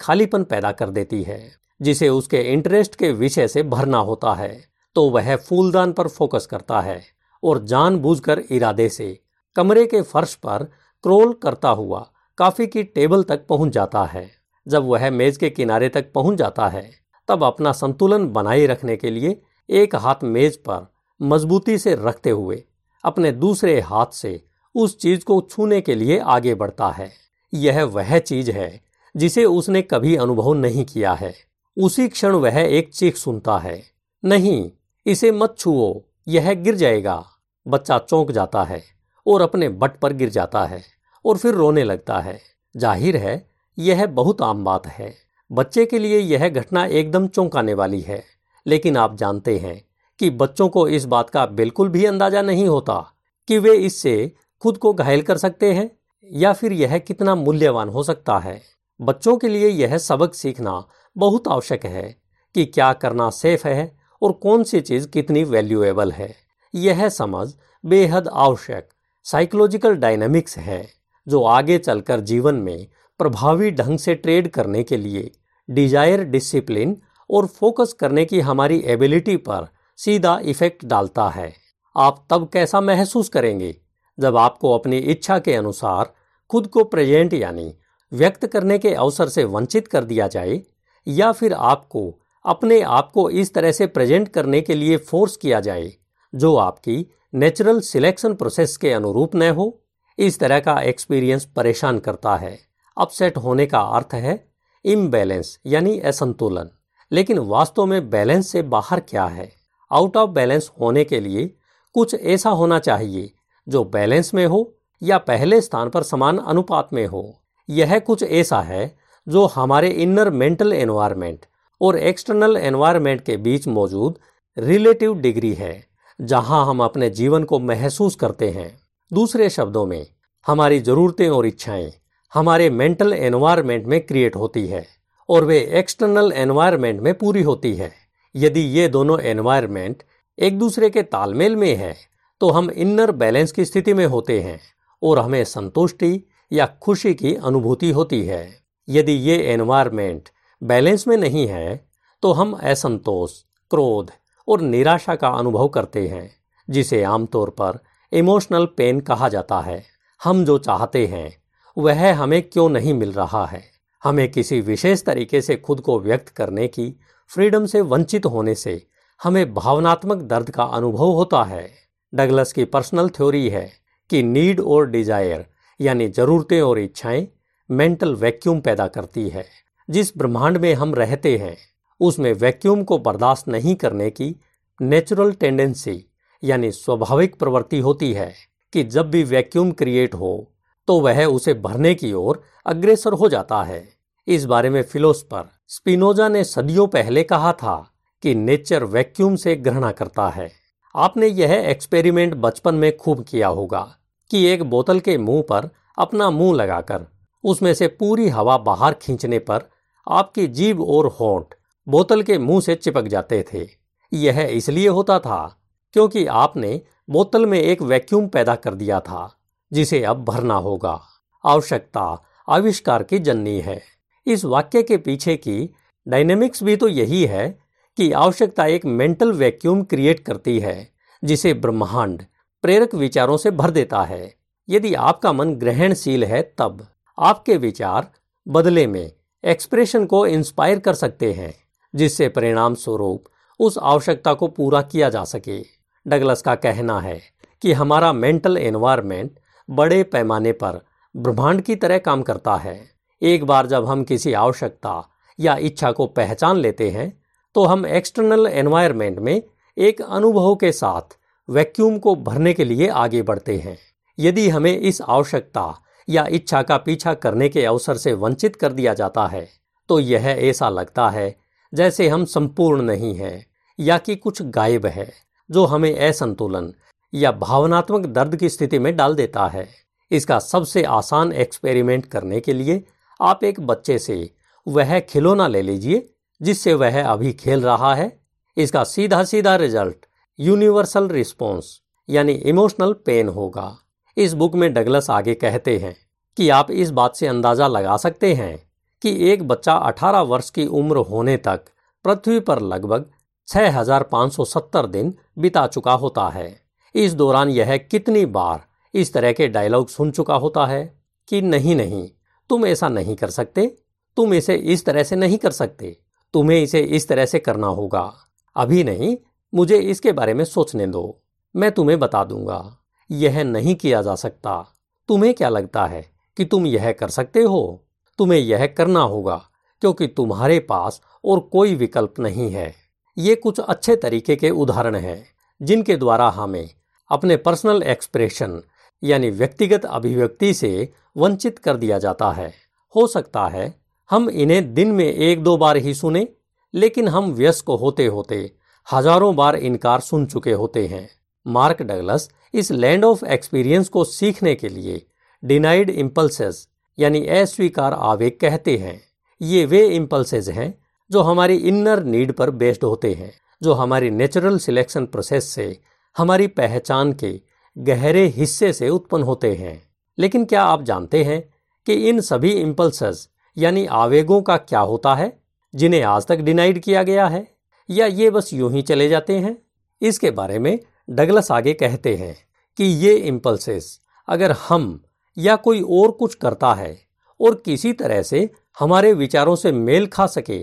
खालीपन पैदा कर देती है, जिसे उसके इंटरेस्ट के विषय से भरना होता है तो वह फूलदान पर फोकस करता है और जानबूझकर इरादे से कमरे के फर्श पर क्रोल करता हुआ काफ़ी की टेबल तक पहुँच जाता है। जब वह मेज के किनारे तक पहुँच जाता है, तब अपना संतुलन बनाए रखने के लिए एक हाथ मेज पर मजबूती से रखते हुए अपने दूसरे हाथ से उस चीज़ को छूने के लिए आगे बढ़ता है। यह वह चीज़ है जिसे उसने कभी अनुभव नहीं किया है। उसी क्षण वह एक चीख सुनता है। नहीं, इसे मत छुओ, यह गिर जाएगा। बच्चा चौंक जाता है और अपने बट पर गिर जाता है और फिर रोने लगता है। ज़ाहिर है, यह बहुत आम बात है। बच्चे के लिए यह घटना एकदम चौंकाने वाली है। लेकिन आप जानते हैं कि बच्चों को इस बात का बिल्कुल भी अंदाज़ा नहीं होता कि वे इससे खुद को घायल कर सकते हैं, या फिर यह कितना मूल्यवान हो सकता है। बच्चों के लिए यह सबक सीखना बहुत आवश्यक है कि क्या करना सेफ़ है और कौन सी चीज़ कितनी वैल्यूएबल है। यह समझ बेहद आवश्यक साइकोलॉजिकल डायनामिक्स है, जो आगे चलकर जीवन में प्रभावी ढंग से ट्रेड करने के लिए डिज़ायर डिसिप्लिन और फोकस करने की हमारी एबिलिटी पर सीधा इफ़ेक्ट डालता है। आप तब कैसा महसूस करेंगे? जब आपको अपनी इच्छा के अनुसार खुद को प्रेजेंट यानी व्यक्त करने के अवसर से वंचित कर दिया जाए, या फिर आपको अपने आप को इस तरह से प्रेजेंट करने के लिए फोर्स किया जाए, जो आपकी नेचुरल सिलेक्शन प्रोसेस के अनुरूप न हो, इस तरह का एक्सपीरियंस परेशान करता है। अपसेट होने का अर्थ है इम्बैलेंस यानी असंतुलन। लेकिन वास्तव में बैलेंस से बाहर क्या है? आउट ऑफ़ बैलेंस होने के लिए कुछ ऐसा होना चाहिए जो बैलेंस में हो या पहले स्थान पर समान अनुपात में हो। यह कुछ ऐसा है जो हमारे इनर मेंटल एनवायरमेंट और एक्सटर्नल एनवायरमेंट के बीच मौजूद रिलेटिव डिग्री है, जहाँ हम अपने जीवन को महसूस करते हैं। दूसरे शब्दों में, हमारी ज़रूरतें और इच्छाएँ हमारे मेंटल एनवायरमेंट में क्रिएट होती है और वे एक्सटर्नल एनवायरमेंट में पूरी होती है। यदि ये दोनों एनवायरमेंट एक दूसरे के तालमेल में है तो हम इनर बैलेंस की स्थिति में होते हैं और हमें संतुष्टि या खुशी की अनुभूति होती है। यदि ये एनवायरमेंट बैलेंस में नहीं है तो हम असंतोष, क्रोध और निराशा का अनुभव करते हैं, जिसे आमतौर पर इमोशनल पेन कहा जाता है। हम जो चाहते हैं, वह हमें क्यों नहीं मिल रहा है? हमें किसी विशेष तरीके से खुद को व्यक्त करने की फ्रीडम से वंचित होने से हमें भावनात्मक दर्द का अनुभव होता है। डगलस की पर्सनल थ्योरी है कि नीड और डिज़ायर, यानी जरूरतें और इच्छाएँ, मेंटल वैक्यूम पैदा करती है। जिस ब्रह्मांड में हम रहते हैं, उसमें वैक्यूम को बर्दाश्त नहीं करने की नेचुरल टेंडेंसी, यानी स्वाभाविक प्रवृत्ति होती है कि जब भी वैक्यूम क्रिएट हो तो वह उसे भरने की ओर अग्रेसर हो जाता है। इस बारे में फिलोसफर स्पिनोजा ने सदियों पहले कहा था कि नेचर वैक्यूम से घृणा करता है। आपने यह एक्सपेरिमेंट बचपन में खूब किया होगा कि एक बोतल के मुँह पर अपना मुँह लगाकर, उसमें से पूरी हवा बाहर खींचने पर आपकी जीभ और होंठ बोतल के मुँह से चिपक जाते थे। यह इसलिए होता था क्योंकि आपने बोतल में एक वैक्यूम पैदा कर दिया था, जिसे अब भरना होगा। आवश्यकता आविष्कार की जननी है। इस वाक्य के पीछे की डायनेमिक्स भी तो यही है कि आवश्यकता एक मेंटल वैक्यूम क्रिएट करती है, जिसे ब्रह्मांड प्रेरक विचारों से भर देता है। यदि आपका मन ग्रहणशील है, तब आपके विचार बदले में एक्सप्रेशन को इंस्पायर कर सकते हैं, जिससे परिणाम स्वरूप उस आवश्यकता को पूरा किया जा सके। डगलस का कहना है कि हमारा मेंटल एनवायरमेंट बड़े पैमाने पर ब्रह्मांड की तरह काम करता है। एक बार जब हम किसी आवश्यकता या इच्छा को पहचान लेते हैं तो हम एक्सटर्नल एनवायरमेंट में एक अनुभव के साथ वैक्यूम को भरने के लिए आगे बढ़ते हैं। यदि हमें इस आवश्यकता या इच्छा का पीछा करने के अवसर से वंचित कर दिया जाता है तो यह ऐसा लगता है जैसे हम संपूर्ण नहीं हैं या कि कुछ गायब है जो हमें असंतुलन या भावनात्मक दर्द की स्थिति में डाल देता है। इसका सबसे आसान एक्सपेरिमेंट करने के लिए आप एक बच्चे से वह खिलौना ले लीजिए जिससे वह अभी खेल रहा है इसका सीधा सीधा रिज़ल्ट यूनिवर्सल रिस्पॉन्स यानी इमोशनल पेन होगा। इस बुक में डगलस आगे कहते हैं कि आप इस बात से अंदाज़ा लगा सकते हैं कि एक बच्चा 18 वर्ष की उम्र होने तक पृथ्वी पर लगभग 6,570 दिन बिता चुका होता है। इस दौरान यह कितनी बार इस तरह के डायलॉग सुन चुका होता है कि नहीं नहीं तुम ऐसा नहीं कर सकते तुम इसे इस तरह से नहीं कर सकते। तुम्हें इसे इस तरह से करना होगा। अभी नहीं, मुझे इसके बारे में सोचने दो। मैं तुम्हें बता दूँगा। यह नहीं किया जा सकता। तुम्हें क्या लगता है कि तुम यह कर सकते हो? तुम्हें यह करना होगा, क्योंकि तुम्हारे पास और कोई विकल्प नहीं है। ये कुछ अच्छे तरीके के उदाहरण हैं, जिनके द्वारा हमें अपने पर्सनल एक्सप्रेशन, यानी व्यक्तिगत अभिव्यक्ति से वंचित कर दिया जाता है। हो सकता है हम इन्हें दिन में एक दो बार ही सुने, लेकिन हम व्यस्क होते होते, हज़ारों बार इनकार सुन चुके होते हैं। मार्क डगलस इस लैंड ऑफ़ एक्सपीरियंस को सीखने के लिए डिनाइड इम्पल्सेस, यानी अस्वीकार आवेग कहते हैं। ये वे इम्पल्सेज हैं जो हमारी इनर नीड पर बेस्ड होते हैं, जो हमारी नेचुरल सिलेक्शन प्रोसेस से, हमारी पहचान के गहरे हिस्से से उत्पन्न होते हैं। लेकिन क्या आप जानते हैं कि इन सभी इम्पल्सेस यानी आवेगों का क्या होता है, जिन्हें आज तक डिनाइड किया गया है, या ये बस यूँ ही चले जाते हैं? इसके बारे में डगलस आगे कहते हैं कि ये इम्पल्सेस अगर हम या कोई और कुछ करता है और किसी तरह से हमारे विचारों से मेल खा सके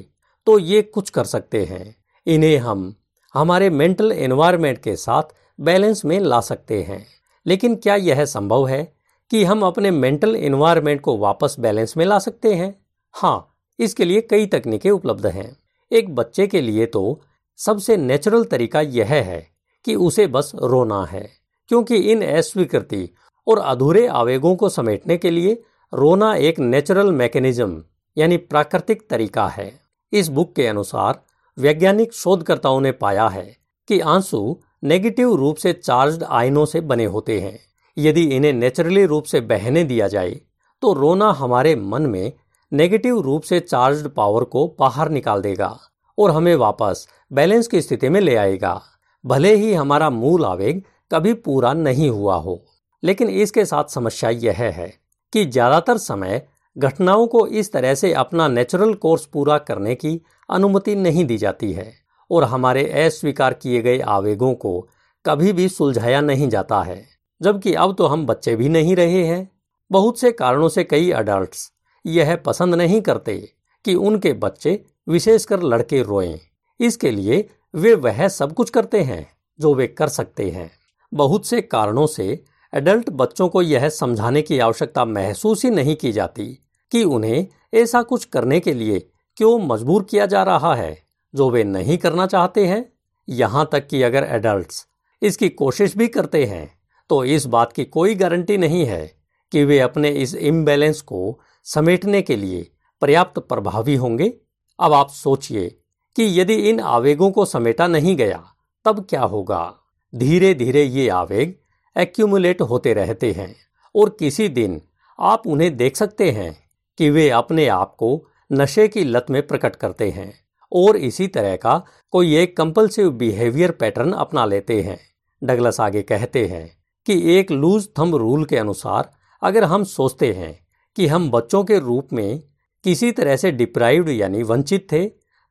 तो ये कुछ कर सकते हैं। इन्हें हम हमारे मेंटल एनवायरनमेंट के साथ बैलेंस में ला सकते हैं। लेकिन क्या यह संभव है कि हम अपने मेंटल एनवायरनमेंट को वापस बैलेंस में ला सकते हैं? हाँ इसके लिए कई तकनीकें उपलब्ध हैं। एक बच्चे के लिए तो सबसे नेचुरल तरीका यह है कि उसे बस रोना है, क्योंकि इन अस्वीकृति और अधूरे आवेगों को समेटने के लिए रोना एक नेचुरल मैकेनिज्म यानी प्राकृतिक तरीका है। इस बुक के अनुसार वैज्ञानिक शोधकर्ताओं ने पाया है कि आँसू नेगेटिव रूप से चार्ज्ड आयनों से बने होते हैं। यदि इन्हें नेचुरली रूप से बहने दिया जाए तो रोना हमारे मन में नेगेटिव रूप से चार्ज्ड पावर को बाहर निकाल देगा और हमें वापस बैलेंस की स्थिति में ले आएगा। भले ही हमारा मूल आवेग कभी पूरा नहीं हुआ हो, लेकिन इसके साथ समस्या यह है कि ज़्यादातर समय घटनाओं को इस तरह से अपना नेचुरल कोर्स पूरा करने की अनुमति नहीं दी जाती है और हमारे अस्वीकार किए गए आवेगों को कभी भी सुलझाया नहीं जाता है, जबकि अब तो हम बच्चे भी नहीं रहे हैं। बहुत से कारणों से कई अडल्ट्स यह पसंद नहीं करते कि उनके बच्चे विशेषकर लड़के रोएँ। इसके लिए वे वह सब कुछ करते हैं जो वे कर सकते हैं। बहुत से कारणों से एडल्ट बच्चों को यह समझाने की आवश्यकता महसूस ही नहीं की जाती कि उन्हें ऐसा कुछ करने के लिए क्यों मजबूर किया जा रहा है, जो वे नहीं करना चाहते हैं। यहाँ तक कि अगर एडल्ट्स इसकी कोशिश भी करते हैं तो इस बात की कोई गारंटी नहीं है कि वे अपने इस इम्बैलेंस को समेटने के लिए पर्याप्त प्रभावी होंगे। अब आप सोचिए कि यदि इन आवेगों को समेटा नहीं गया, तब क्या होगा? धीरे धीरे ये आवेग एक्यूमुलेट होते रहते हैं और किसी दिन आप उन्हें देख सकते हैं कि वे अपने आप को नशे की लत में प्रकट करते हैं और इसी तरह का कोई एक कंपल्सिव बिहेवियर पैटर्न अपना लेते हैं। डगलस आगे कहते हैं कि एक लूज थंब रूल के अनुसार अगर हम सोचते हैं कि हम बच्चों के रूप में किसी तरह से डिप्राइव्ड यानी वंचित थे,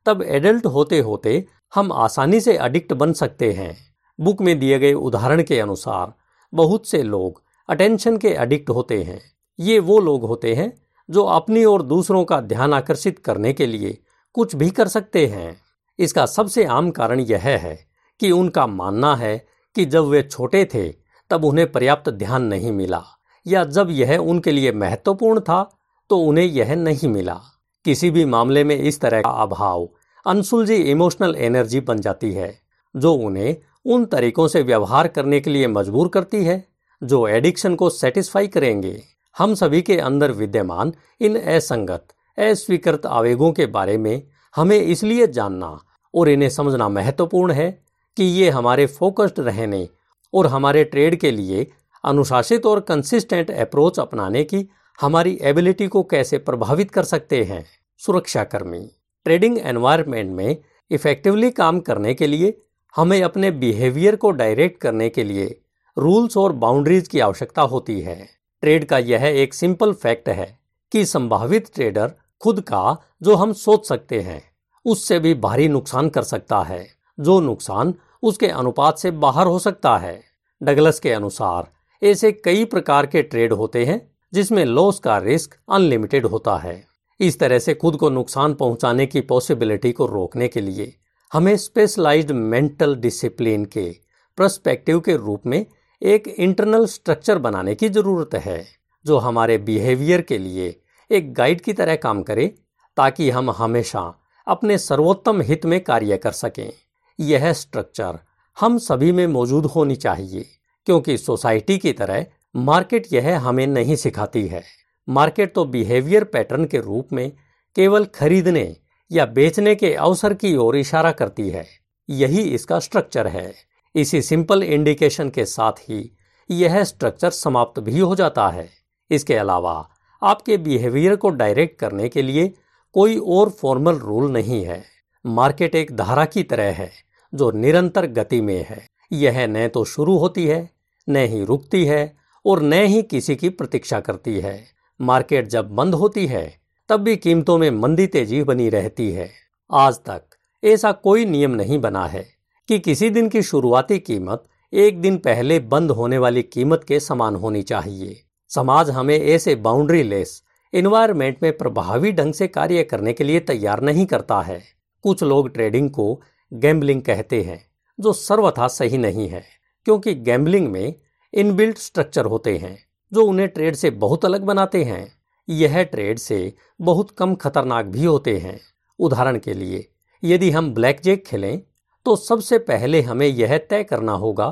तब एडल्ट होते होते हम आसानी से अडिक्ट बन सकते हैं। बुक में दिए गए उदाहरण के अनुसार, बहुत से लोग अटेंशन के अडिक्ट होते हैं। ये वो लोग होते हैं जो अपनी और दूसरों का ध्यान आकर्षित करने के लिए कुछ भी कर सकते हैं। इसका सबसे आम कारण यह है कि उनका मानना है कि जब वे छोटे थे, तब उन्हें पर्याप्त ध्यान नहीं मिला। या जब यह उनके लिए महत्वपूर्ण था तो उन्हें यह नहीं मिला। किसी भी मामले में इस तरह का अभाव, अनसुलझी इमोशनल एनर्जी बन जाती है, जो उन्हें उन तरीकों से व्यवहार करने के लिए मजबूर करती है, जो एडिक्शन को सेटिस्फाई करेंगे। हम सभी के अंदर विद्यमान इन असंगत, अस्वीकृत आवेगों के बारे में हमें इसलिए जानना और इन्हें समझना महत्वपूर्ण है कि ये हमारे फोकस्ड रहने और हमारे ट्रेड के लिए अनुशासित और कंसिस्टेंट अप्रोच अपनाने की हमारी एबिलिटी को कैसे प्रभावित कर सकते हैं? सुरक्षाकर्मी ट्रेडिंग एनवायरनमेंट में इफेक्टिवली काम करने के लिए हमें अपने बिहेवियर को डायरेक्ट करने के लिए रूल्स और बाउंड्रीज की आवश्यकता होती है। ट्रेड का यह एक सिंपल फैक्ट है कि संभावित ट्रेडर खुद का जो हम सोच सकते हैं, उससे भी भारी नुकसान कर सकता है। जो नुकसान उसके अनुपात से बाहर हो सकता है। डगलस के अनुसार ऐसे कई प्रकार के ट्रेड होते हैं, जिसमें लॉस का रिस्क अनलिमिटेड होता है। इस तरह से खुद को नुकसान पहुँचाने की पॉसिबिलिटी को रोकने के लिए, हमें स्पेशलाइज्ड मेंटल डिसिप्लिन के प्रस्पेक्टिव के रूप में एक इंटरनल स्ट्रक्चर बनाने की ज़रूरत है, जो हमारे बिहेवियर के लिए एक गाइड की तरह काम करे, ताकि हम हमेशा अपने सर्वोत्तम हित में कार्य कर सकें। यह स्ट्रक्चर हम सभी में मौजूद होनी चाहिए। क्योंकि सोसाइटी की तरह मार्केट यह हमें नहीं सिखाती है। मार्केट तो बिहेवियर पैटर्न के रूप में केवल खरीदने या बेचने के अवसर की ओर इशारा करती है। यही इसका स्ट्रक्चर है। इसी सिंपल इंडिकेशन के साथ ही यह स्ट्रक्चर समाप्त भी हो जाता है। इसके अलावा आपके बिहेवियर को डायरेक्ट करने के लिए कोई और फॉर्मल रूल नहीं है। मार्केट एक धारा की तरह है, जो निरंतर गति में है। यह न तो शुरू होती है, न ही रुकती है और न ही किसी की प्रतीक्षा करती है। मार्केट जब बंद होती है, तब भी कीमतों में मंदी तेज़ी बनी रहती है। आज तक ऐसा कोई नियम नहीं बना है कि किसी दिन की शुरुआती कीमत एक दिन पहले बंद होने वाली कीमत के समान होनी चाहिए। समाज हमें ऐसे बाउंड्री लेस इन्वायरमेंट में प्रभावी ढंग से कार्य करने के लिए तैयार नहीं करता है। कुछ लोग ट्रेडिंग को गैम्बलिंग कहते हैं। जो सर्वथा सही नहीं है, क्योंकि गैम्बलिंग में इनबिल्ट स्ट्रक्चर होते हैं, जो उन्हें ट्रेड से बहुत अलग बनाते हैं। यह ट्रेड से बहुत कम खतरनाक भी होते हैं। उदाहरण के लिए, यदि हम ब्लैक जैक खेलें तो सबसे पहले हमें यह तय करना होगा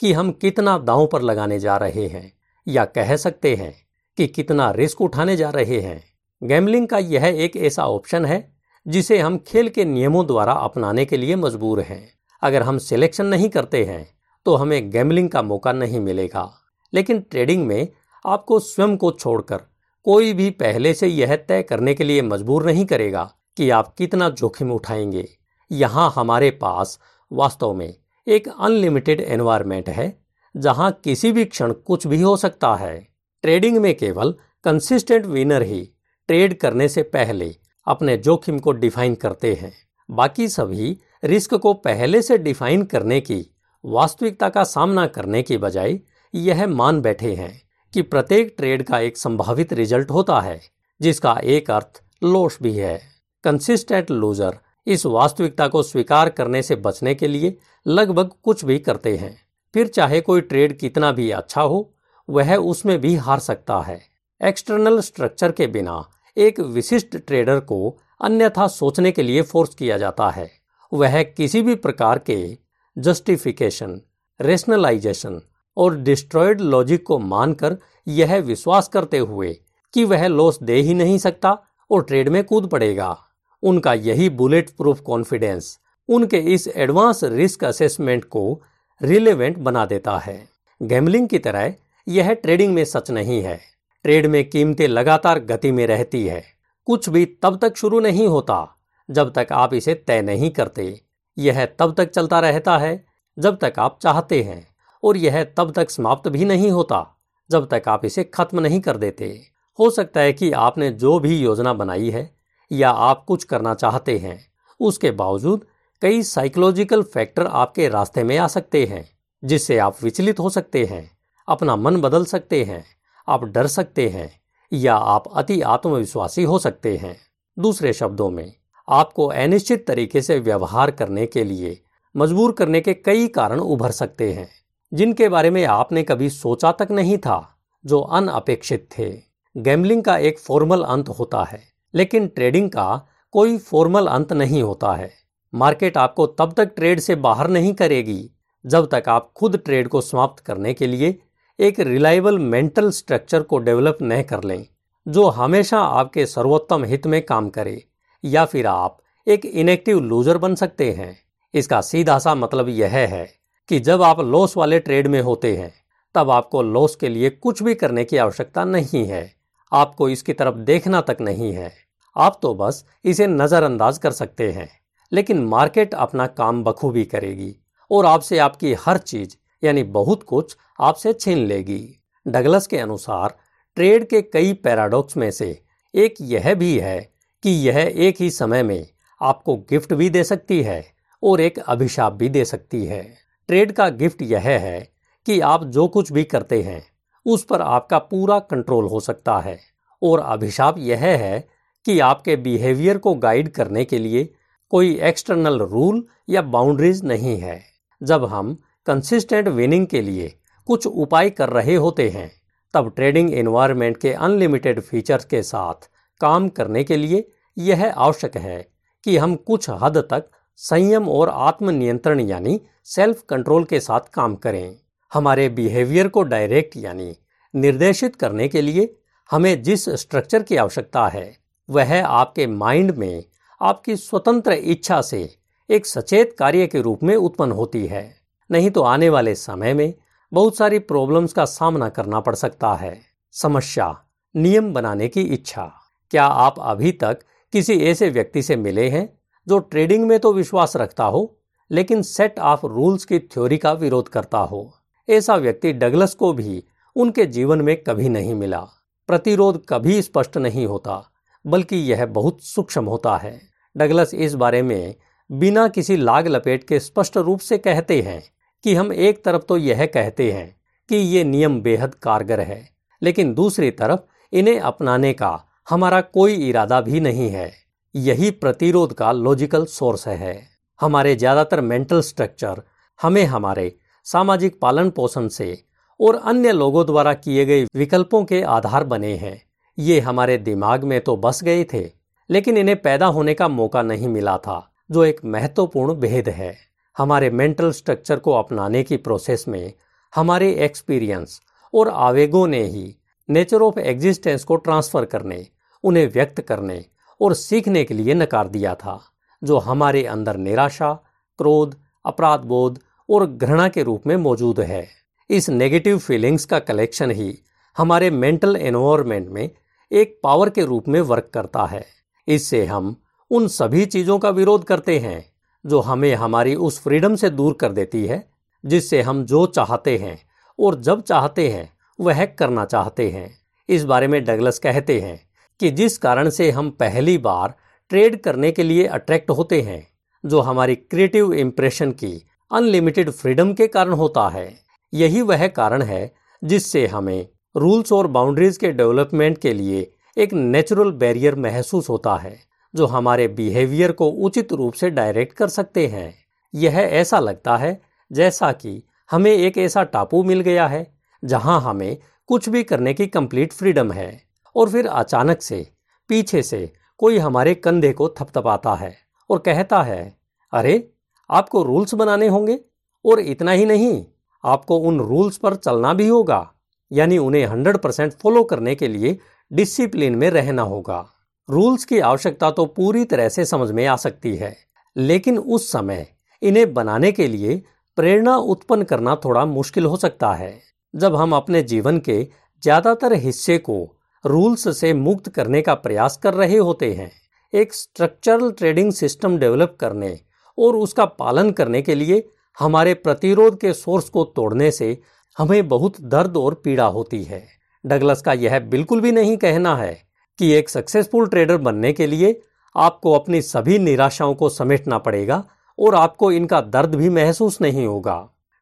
कि हम कितना दांव पर लगाने जा रहे हैं, या कह सकते हैं कि कितना रिस्क उठाने जा रहे हैं। गैमलिंग का यह एक ऐसा ऑप्शन है, जिसे हम खेल के नियमों द्वारा अपनाने के लिए मजबूर हैं। अगर हम सिलेक्शन नहीं करते हैं तो हमें गैमलिंग का मौका नहीं मिलेगा। लेकिन ट्रेडिंग में आपको स्वयं को छोड़कर कोई भी पहले से यह तय करने के लिए मजबूर नहीं करेगा कि आप कितना जोखिम उठाएँगे। यहाँ हमारे पास वास्तव में एक अनलिमिटेड एनवायरमेंट है, जहाँ किसी भी क्षण कुछ भी हो सकता है। ट्रेडिंग में केवल कंसिस्टेंट विनर ही ट्रेड करने से पहले अपने जोखिम को डिफाइन करते हैं। बाकी सभी रिस्क को पहले से डिफाइन करने की, वास्तविकता का सामना करने की बजाय यह मान बैठे हैं कि प्रत्येक ट्रेड का एक संभावित रिज़ल्ट होता है, जिसका एक अर्थ लॉस भी है। कंसिस्टेंट लूजर इस वास्तविकता को स्वीकार करने से बचने के लिए लगभग कुछ भी करते हैं। फिर चाहे कोई ट्रेड कितना भी अच्छा हो, वह उसमें भी हार सकता है। एक्सटर्नल स्ट्रक्चर के बिना एक विशिष्ट ट्रेडर को अन्यथा सोचने के लिए फोर्स किया जाता है। वह किसी भी प्रकार के जस्टिफिकेशन रेशनलाइजेशन और डिस्ट्रॉयड लॉजिक को मानकर यह विश्वास करते हुए कि वह लॉस दे ही नहीं सकता और ट्रेड में कूद पड़ेगा। उनका यही बुलेट प्रूफ कॉन्फिडेंस उनके इस एडवांस रिस्क असेसमेंट को रिलेवेंट बना देता है। गैमलिंग की तरह यह ट्रेडिंग में सच नहीं है। ट्रेड में कीमतें लगातार गति में रहती है। कुछ भी तब तक शुरू नहीं होता जब तक आप इसे तय नहीं करते। यह तब तक चलता रहता है, जब तक आप चाहते हैं, और यह तब तक समाप्त भी नहीं होता, जब तक आप इसे खत्म नहीं कर देते। हो सकता है कि आपने जो भी योजना बनाई है, या आप कुछ करना चाहते हैं, उसके बावजूद कई साइकोलॉजिकल फैक्टर आपके रास्ते में आ सकते हैं, जिससे आप विचलित हो सकते हैं, अपना मन बदल सकते हैं, आप डर सकते हैं, या आप अति आत्मविश्वासी हो सकते हैं। दूसरे शब्दों में आपको अनिश्चित तरीके से व्यवहार करने के लिए, मजबूर करने के कई कारण उभर सकते हैं, जिनके बारे में आपने कभी सोचा तक नहीं था, जो अनअपेक्षित थे। गैमलिंग का एक फॉर्मल अंत होता है, लेकिन ट्रेडिंग का कोई फॉर्मल अंत नहीं होता है। मार्केट आपको तब तक ट्रेड से बाहर नहीं करेगी, जब तक आप खुद ट्रेड को समाप्त करने के लिए एक रिलायबल मेंटल स्ट्रक्चर को डेवलप न कर लें, जो हमेशा आपके सर्वोत्तम हित में काम करे। या फिर आप एक इनेक्टिव लूजर बन सकते हैं। इसका सीधा सा मतलब यह है कि जब आप लॉस वाले ट्रेड में होते हैं, तब आपको लॉस के लिए कुछ भी करने की आवश्यकता नहीं है। आपको इसकी तरफ़ देखना तक नहीं है। आप तो बस इसे नज़रअंदाज कर सकते हैं, लेकिन मार्केट अपना काम बखूबी करेगी और आपसे आपकी हर चीज़, यानी बहुत कुछ, आपसे छीन लेगी। डगलस के अनुसार ट्रेड के कई पैराडॉक्स में से एक यह भी है कि यह एक ही समय में आपको गिफ्ट भी दे सकती है और एक अभिशाप भी दे सकती है। ट्रेड का गिफ्ट यह है कि आप जो कुछ भी करते हैं, उस पर आपका पूरा कंट्रोल हो सकता है। और अभिशाप यह है कि आपके बिहेवियर को गाइड करने के लिए कोई एक्सटर्नल रूल या बाउंड्रीज नहीं है। जब हम कंसिस्टेंट विनिंग के लिए कुछ उपाय कर रहे होते हैं, तब ट्रेडिंग एनवायरनमेंट के अनलिमिटेड फीचर्स के साथ काम करने के लिए यह आवश्यक है कि हम कुछ हद तक संयम और आत्मनियंत्रण यानी सेल्फ कंट्रोल के साथ काम करें। हमारे बिहेवियर को डायरेक्ट यानी निर्देशित करने के लिए हमें जिस स्ट्रक्चर की आवश्यकता है, वह आपके माइंड में आपकी स्वतंत्र इच्छा से एक सचेत कार्य के रूप में उत्पन्न होती है। नहीं तो आने वाले समय में बहुत सारी प्रॉब्लम्स का सामना करना पड़ सकता है। समस्या, नियम बनाने की इच्छा। क्या आप अभी तक किसी ऐसे व्यक्ति से मिले हैं जो ट्रेडिंग में तो विश्वास रखता हो, लेकिन सेट ऑफ़ रूल्स की थ्योरी का विरोध करता हो? ऐसा व्यक्ति डगलस को भी उनके जीवन में कभी नहीं मिला। प्रतिरोध कभी स्पष्ट नहीं होता, बल्कि यह बहुत सूक्ष्म होता है। डगलस इस बारे में बिना किसी लाग लपेट के स्पष्ट रूप से कहते हैं कि हम एक तरफ़ तो यह कहते हैं कि ये नियम बेहद कारगर है, लेकिन दूसरी तरफ़ इन्हें अपनाने का हमारा कोई इरादा भी नहीं है। यही प्रतिरोध का लॉजिकल सोर्स है। हमारे ज़्यादातर मेंटल स्ट्रक्चर हमें हमारे सामाजिक पालन पोषण से और अन्य लोगों द्वारा किए गए विकल्पों के आधार बने हैं। ये हमारे दिमाग में तो बस गए थे, लेकिन इन्हें पैदा होने का मौका नहीं मिला था, जो एक महत्वपूर्ण भेद है। हमारे मेंटल स्ट्रक्चर को अपनाने की प्रोसेस में हमारे एक्सपीरियंस और आवेगों ने ही नेचर ऑफ़ एग्जिस्टेंस को ट्रांसफ़र करने, उन्हें व्यक्त करने और सीखने के लिए नकार दिया था, जो हमारे अंदर निराशा, क्रोध अपराध बोध और घृणा के रूप में मौजूद है। इस नेगेटिव फीलिंग्स का कलेक्शन ही हमारे मेंटल एनवायरनमेंट में एक पावर के रूप में वर्क करता है। इससे हम उन सभी चीज़ों का विरोध करते हैं, जो हमें हमारी उस फ्रीडम से दूर कर देती है, जिससे हम जो चाहते हैं और जब चाहते हैं वह करना चाहते हैं। इस बारे में डगलस कहते हैं कि जिस कारण से हम पहली बार ट्रेड करने के लिए अट्रैक्ट होते हैं, जो हमारी क्रिएटिव इम्प्रेशन की अनलिमिटेड फ्रीडम के कारण होता है। यही वह कारण है जिससे हमें रूल्स और बाउंड्रीज के डेवलपमेंट के लिए एक नेचुरल बैरियर महसूस होता है, जो हमारे बिहेवियर को उचित रूप से डायरेक्ट कर सकते हैं। यह ऐसा लगता है जैसा कि हमें एक ऐसा टापू मिल गया है जहाँ हमें कुछ भी करने की कंप्लीट फ्रीडम है। और फिर अचानक से, पीछे से कोई हमारे कंधे को थपथपाता है और कहता है, अरे, आपको रूल्स बनाने होंगे? और इतना ही नहीं, आपको उन रूल्स पर चलना भी होगा, यानी उन्हें हंड्रेड परसेंट फॉलो करने के लिए डिसिप्लिन में रहना होगा। रूल्स की आवश्यकता तो पूरी तरह से समझ में आ सकती है, लेकिन उस समय इन्हें बनाने के लिए प्रेरणा उत्पन्न करना थोड़ा मुश्किल हो सकता है। जब हम अपने जीवन के ज़्यादातर हिस्से को रूल्स से मुक्त करने का प्रयास कर रहे होते हैं, एक स्ट्रक्चरल ट्रेडिंग सिस्टम डेवलप करने और उसका पालन करने के लिए हमारे प्रतिरोध के सोर्स को तोड़ने से हमें बहुत दर्द और पीड़ा होती है। डगलस का यह बिल्कुल भी नहीं कहना है कि एक सक्सेसफुल ट्रेडर बनने के लिए आपको अपनी सभी निराशाओं को समेटना पड़ेगा और आपको इनका दर्द भी महसूस नहीं होगा।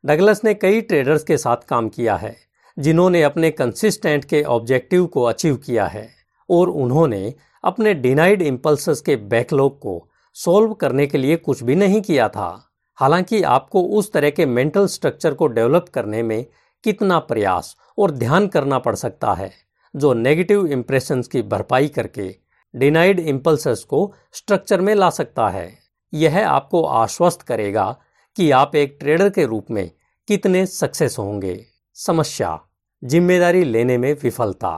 डगलस ने कई ट्रेडर्स के साथ काम किया है, जिन्होंने अपने कंसिस्टेंट के ऑब्जेक्टिव को अचीव किया है और उन्होंने अपने डिनाइड इम्पल्स के बैकलॉग को सॉल्व करने के लिए कुछ भी नहीं किया था। हालाँकि आपको उस तरह के मेंटल स्ट्रक्चर को डेवलप करने में कितना प्रयास और ध्यान करना पड़ सकता है, जो नेगेटिव इंप्रेशंस की भरपाई करके डिनाइड इम्पल्स को स्ट्रक्चर में ला सकता है। यह आपको आश्वस्त करेगा कि आप एक ट्रेडर के रूप में कितने सक्सेस होंगे। समस्या, ज़िम्मेदारी लेने में विफलता।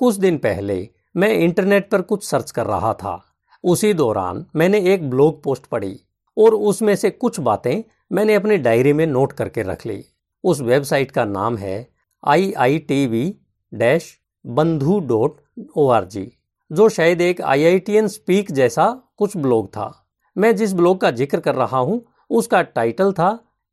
कुछ दिन पहले मैं इंटरनेट पर कुछ सर्च कर रहा था। उसी दौरान मैंने एक ब्लॉग पोस्ट पढ़ी और उसमें से कुछ बातें मैंने अपनी डायरी में नोट करके रख ली। उस वेबसाइट का नाम है I I T V dash Bandhu dot O R G जो शायद एक I I T N speak जैसा कुछ ब्लॉग था। मैं जिस ब्लॉग का ज़िक्र कर रहा हूँ उसका टाइटल था,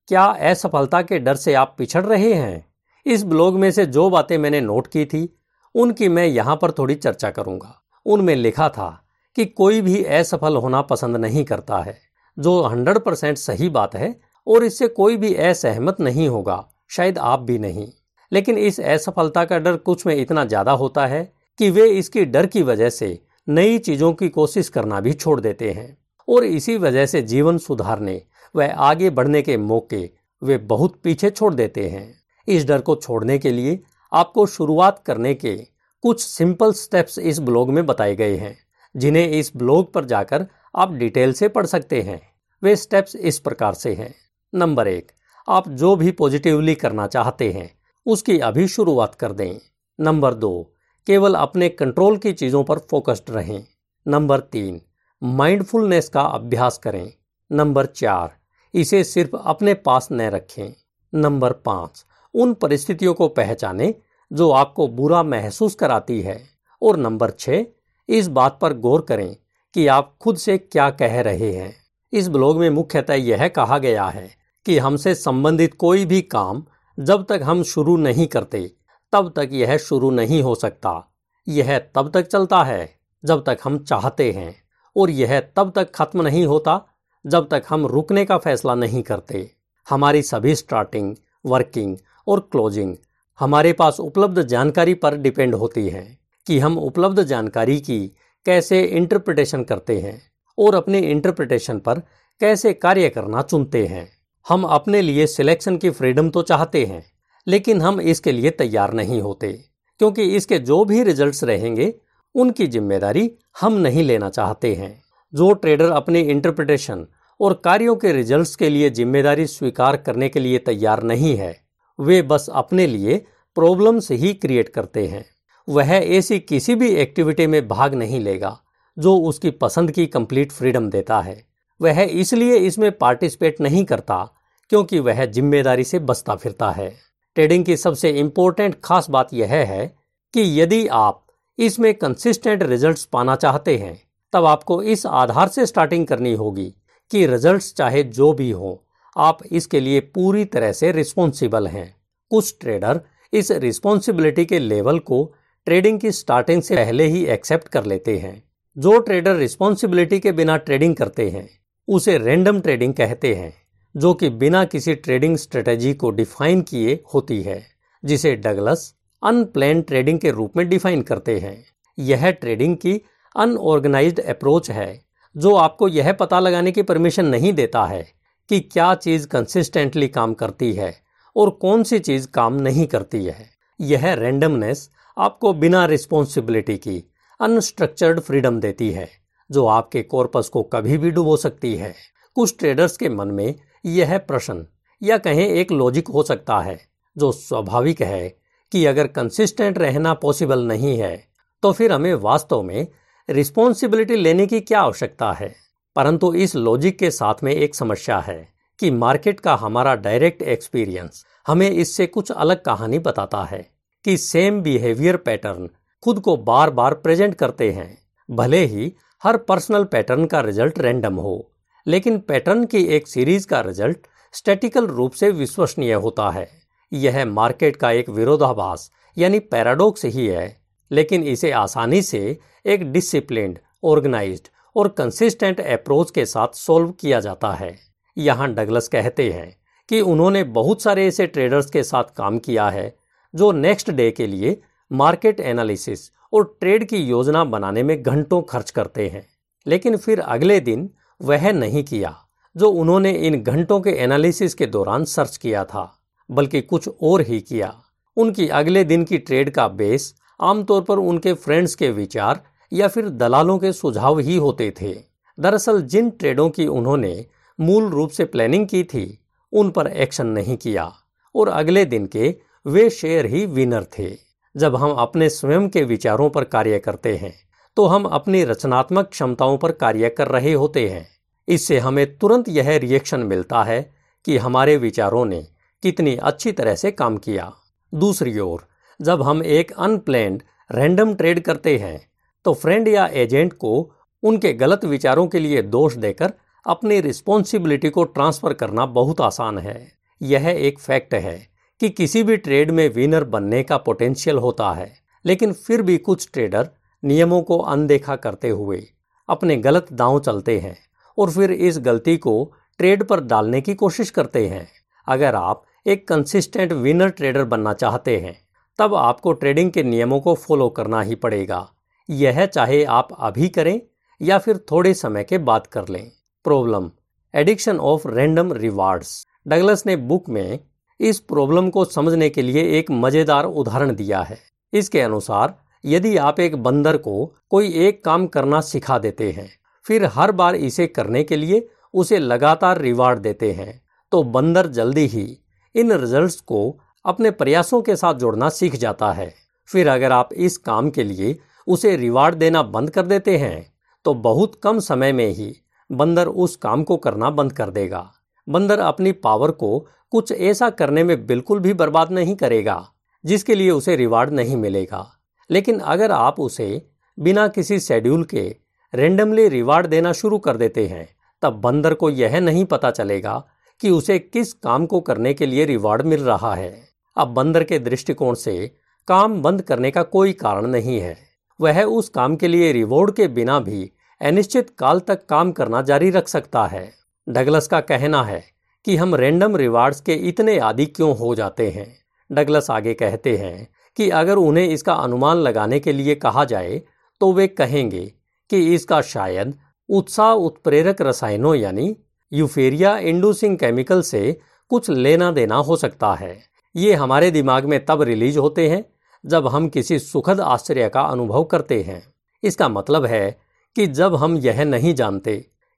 क्या असफलता के डर से आप पिछड़ रहे हैं? इस ब्लॉग में से जो बातें मैंने नोट की थी, उनकी मैं यहाँ पर थोड़ी चर्चा करूँगा। उनमें लिखा था कि कोई भी असफल होना पसंद नहीं करता है, जो हंड्रेड परसेंट सही बात है, और इससे कोई भी असहमत नहीं होगा, शायद आप भी नहीं। लेकिन इस असफलता का डर कुछ में इतना ज़्यादा होता है कि वे इसकी डर की वजह से नई चीज़ों की कोशिश करना भी छोड़ देते हैं, और इसी वजह से जीवन सुधारने व आगे बढ़ने के मौके वे बहुत पीछे छोड़ देते हैं। इस डर को छोड़ने के लिए आपको शुरुआत करने के कुछ सिंपल स्टेप्स इस ब्लॉग में बताए गए हैं, जिन्हें इस ब्लॉग पर जाकर आप डिटेल से पढ़ सकते हैं। वे स्टेप्स इस प्रकार से हैं। नंबर एक, आप जो भी पॉजिटिवली करना चाहते हैं, उसकी अभी शुरुआत कर दें। नंबर दो, केवल अपने कंट्रोल की चीज़ों पर फोकस्ड रहें। नंबर तीन, माइंडफुलनेस का अभ्यास करें। नंबर चार इसे सिर्फ़ अपने पास न रखें। नंबर पाँच, उन परिस्थितियों को पहचानें जो आपको बुरा महसूस कराती है। और नंबर छः इस बात पर गौर करें कि आप खुद से क्या कह रहे हैं। इस ब्लॉग में मुख्यतः यह कहा गया है कि हमसे संबंधित कोई भी काम जब तक हम शुरू नहीं करते, तब तक यह शुरू नहीं हो सकता। यह तब तक चलता है जब तक हम चाहते हैं। और यह तब तक खत्म नहीं होता जब तक हम रुकने का फैसला नहीं करते। हमारी सभी स्टार्टिंग वर्किंग और क्लोजिंग हमारे पास उपलब्ध जानकारी पर डिपेंड होती है कि हम उपलब्ध जानकारी की कैसे इंटरप्रिटेशन करते हैं और अपने इंटरप्रिटेशन पर कैसे कार्य करना चुनते हैं। हम अपने लिए सिलेक्शन की फ्रीडम तो चाहते हैं, लेकिन हम इसके लिए तैयार नहीं होते, क्योंकि इसके जो भी रिजल्ट्स रहेंगे, उनकी ज़िम्मेदारी हम नहीं लेना चाहते हैं। जो ट्रेडर अपने इंटरप्रिटेशन और कार्यों के रिजल्ट्स के लिए ज़िम्मेदारी स्वीकार करने के लिए तैयार नहीं है, वे बस अपने लिए प्रॉब्लम्स ही क्रिएट करते हैं। वह ऐसी किसी भी एक्टिविटी में भाग नहीं लेगा, जो उसकी पसंद की कंप्लीट फ्रीडम देता है। वह इसलिए इसमें पार्टिसिपेट नहीं करता, क्योंकि वह ज़िम्मेदारी से बचता फिरता है। ट्रेडिंग की सबसे इंपॉर्टेंट खास बात यह है कि यदि आप इसमें कंसिस्टेंट रिजल्ट्स पाना चाहते हैं तब आपको इस आधार से स्टार्टिंग करनी होगी कि रिजल्ट्स चाहे जो भी हो, आप इसके लिए पूरी तरह से रिस्पॉन्सिबल हैं। कुछ ट्रेडर इस रिस्पॉन्सिबिलिटी के लेवल को ट्रेडिंग की स्टार्टिंग से पहले ही एक्सेप्ट कर लेते हैं। जो ट्रेडर रिस्पॉन्सिबिलिटी के बिना ट्रेडिंग करते हैं, उसे रेंडम ट्रेडिंग कहते हैं, जो कि बिना किसी ट्रेडिंग स्ट्रेटेजी को डिफाइन किए होती है, जिसे डगलस अनप्लान ट्रेडिंग के रूप में डिफाइन करते हैं। यह ट्रेडिंग की अनऑर्गेनाइज्ड अप्रोच है, जो आपको यह पता लगाने की परमिशन नहीं देता है कि क्या चीज़ कंसिस्टेंटली काम करती है और कौन सी चीज़ काम नहीं करती है। यह रेंडमनेस आपको बिना रिस्पॉन्सिबिलिटी की अनस्ट्रक्चर्ड फ्रीडम देती है, जो आपके कॉर्पस को कभी भी डुबो सकती है। कुछ ट्रेडर्स के मन में यह प्रश्न या कहें एक लॉजिक हो सकता है, जो स्वाभाविक है कि अगर कंसिस्टेंट रहना पॉसिबल नहीं है तो फिर हमें वास्तव में रिस्पॉन्सिबिलिटी लेने की क्या आवश्यकता है? परंतु इस लॉजिक के साथ में एक समस्या है कि मार्केट का हमारा डायरेक्ट एक्सपीरियंस हमें इससे कुछ अलग कहानी बताता है कि सेम बिहेवियर पैटर्न खुद को बार बार प्रेजेंट करते हैं। भले ही हर पर्सनल पैटर्न का रिज़ल्ट रैंडम हो, लेकिन पैटर्न की एक सीरीज़ का रिज़ल्ट स्टैटिकल रूप से विश्वसनीय होता है। यह मार्केट का एक विरोधाभास, यानी पैराडॉक्स ही है लेकिन इसे आसानी से एक डिसिप्लिन्ड, ऑर्गेनाइज्ड और कंसिस्टेंट अप्रोच के साथ सोल्व किया जाता है। यहाँ डगलस कहते हैं कि उन्होंने बहुत सारे ऐसे ट्रेडर्स के साथ काम किया है जो नेक्स्ट डे के लिए मार्केट एनालिसिस और ट्रेड की योजना बनाने में घंटों खर्च करते हैं। लेकिन फिर अगले दिन वह नहीं किया, जो उन्होंने इन घंटों के एनालिसिस के दौरान सर्च किया था, बल्कि कुछ और ही किया। उनकी अगले दिन की ट्रेड का बेस आमतौर पर उनके फ्रेंड्स के विचार या फिर दलालों के सुझाव ही होते थे। दरअसल जिन ट्रेडों की उन्होंने मूल रूप से प्लानिंग की थी, उन पर एक्शन नहीं किया और अगले दिन के वे शेयर ही विनर थे। जब हम अपने स्वयं के विचारों पर कार्य करते हैं तो हम अपनी रचनात्मक क्षमताओं पर कार्य कर रहे होते हैं। इससे हमें तुरंत यह रिएक्शन मिलता है कि हमारे विचारों ने कितनी अच्छी तरह से काम किया। दूसरी ओर जब हम एक अनप्लैंड रैंडम ट्रेड करते हैं तो फ्रेंड या एजेंट को उनके गलत विचारों के लिए दोष देकर अपनी रिस्पॉन्सिबिलिटी को ट्रांसफ़र करना बहुत आसान है। यह एक फैक्ट है कि किसी भी ट्रेड में विनर बनने का पोटेंशियल होता है, लेकिन फिर भी कुछ ट्रेडर नियमों को अनदेखा करते हुए अपने गलत दांव चलते हैं और फिर इस गलती को ट्रेड पर डालने की कोशिश करते हैं। अगर आप एक कंसिस्टेंट विनर ट्रेडर बनना चाहते हैं तब आपको ट्रेडिंग के नियमों को फॉलो करना ही पड़ेगा। यह चाहे आप अभी करें या फिर थोड़े समय के बाद कर लें। Problem, addiction of random rewards. Douglas ने बुक में इस प्रॉब्लम को समझने के लिए एक मज़ेदार उदाहरण दिया है। इसके अनुसार, यदि आप एक बंदर को कोई एक काम करना सिखा देते हैं, फिर हर बार इसे करने के लिए उसे लगातार रिवार्ड देते हैं तो बंदर जल्दी ही इन रिजल्ट्स को अपने प्रयासों के साथ जोड़ना सीख जाता है। फिर अगर आप इस काम के लिए उसे रिवार्ड देना बंद कर देते हैं तो बहुत कम समय में ही बंदर उस काम को करना बंद कर देगा। बंदर अपनी पावर को कुछ ऐसा करने में बिल्कुल भी बर्बाद नहीं करेगा, जिसके लिए उसे रिवार्ड नहीं मिलेगा। लेकिन अगर आप उसे बिना किसी शेड्यूल के रेंडमली रिवार्ड देना शुरू कर देते हैं, तब बंदर को यह नहीं पता चलेगा कि उसे किस काम को करने के लिए रिवार्ड मिल रहा है। अब बंदर के दृष्टिकोण से काम बंद करने का कोई कारण नहीं है। वह उस काम के लिए रिवॉर्ड के बिना भी अनिश्चित काल तक काम करना जारी रख सकता है। डगलस का कहना है कि हम रैंडम रिवार्ड्स के इतने आदि क्यों हो जाते हैं? डगलस आगे कहते हैं कि अगर उन्हें इसका अनुमान लगाने के लिए कहा जाए तो वे कहेंगे कि इसका शायद उत्साह उत्प्रेरक रसायनों यानी यूफेरिया इंडूसिंग केमिकल से कुछ लेना देना हो सकता है। ये हमारे दिमाग में तब रिलीज़ होते हैं जब हम किसी सुखद आश्चर्य का अनुभव करते हैं। इसका मतलब है कि जब हम यह नहीं जानते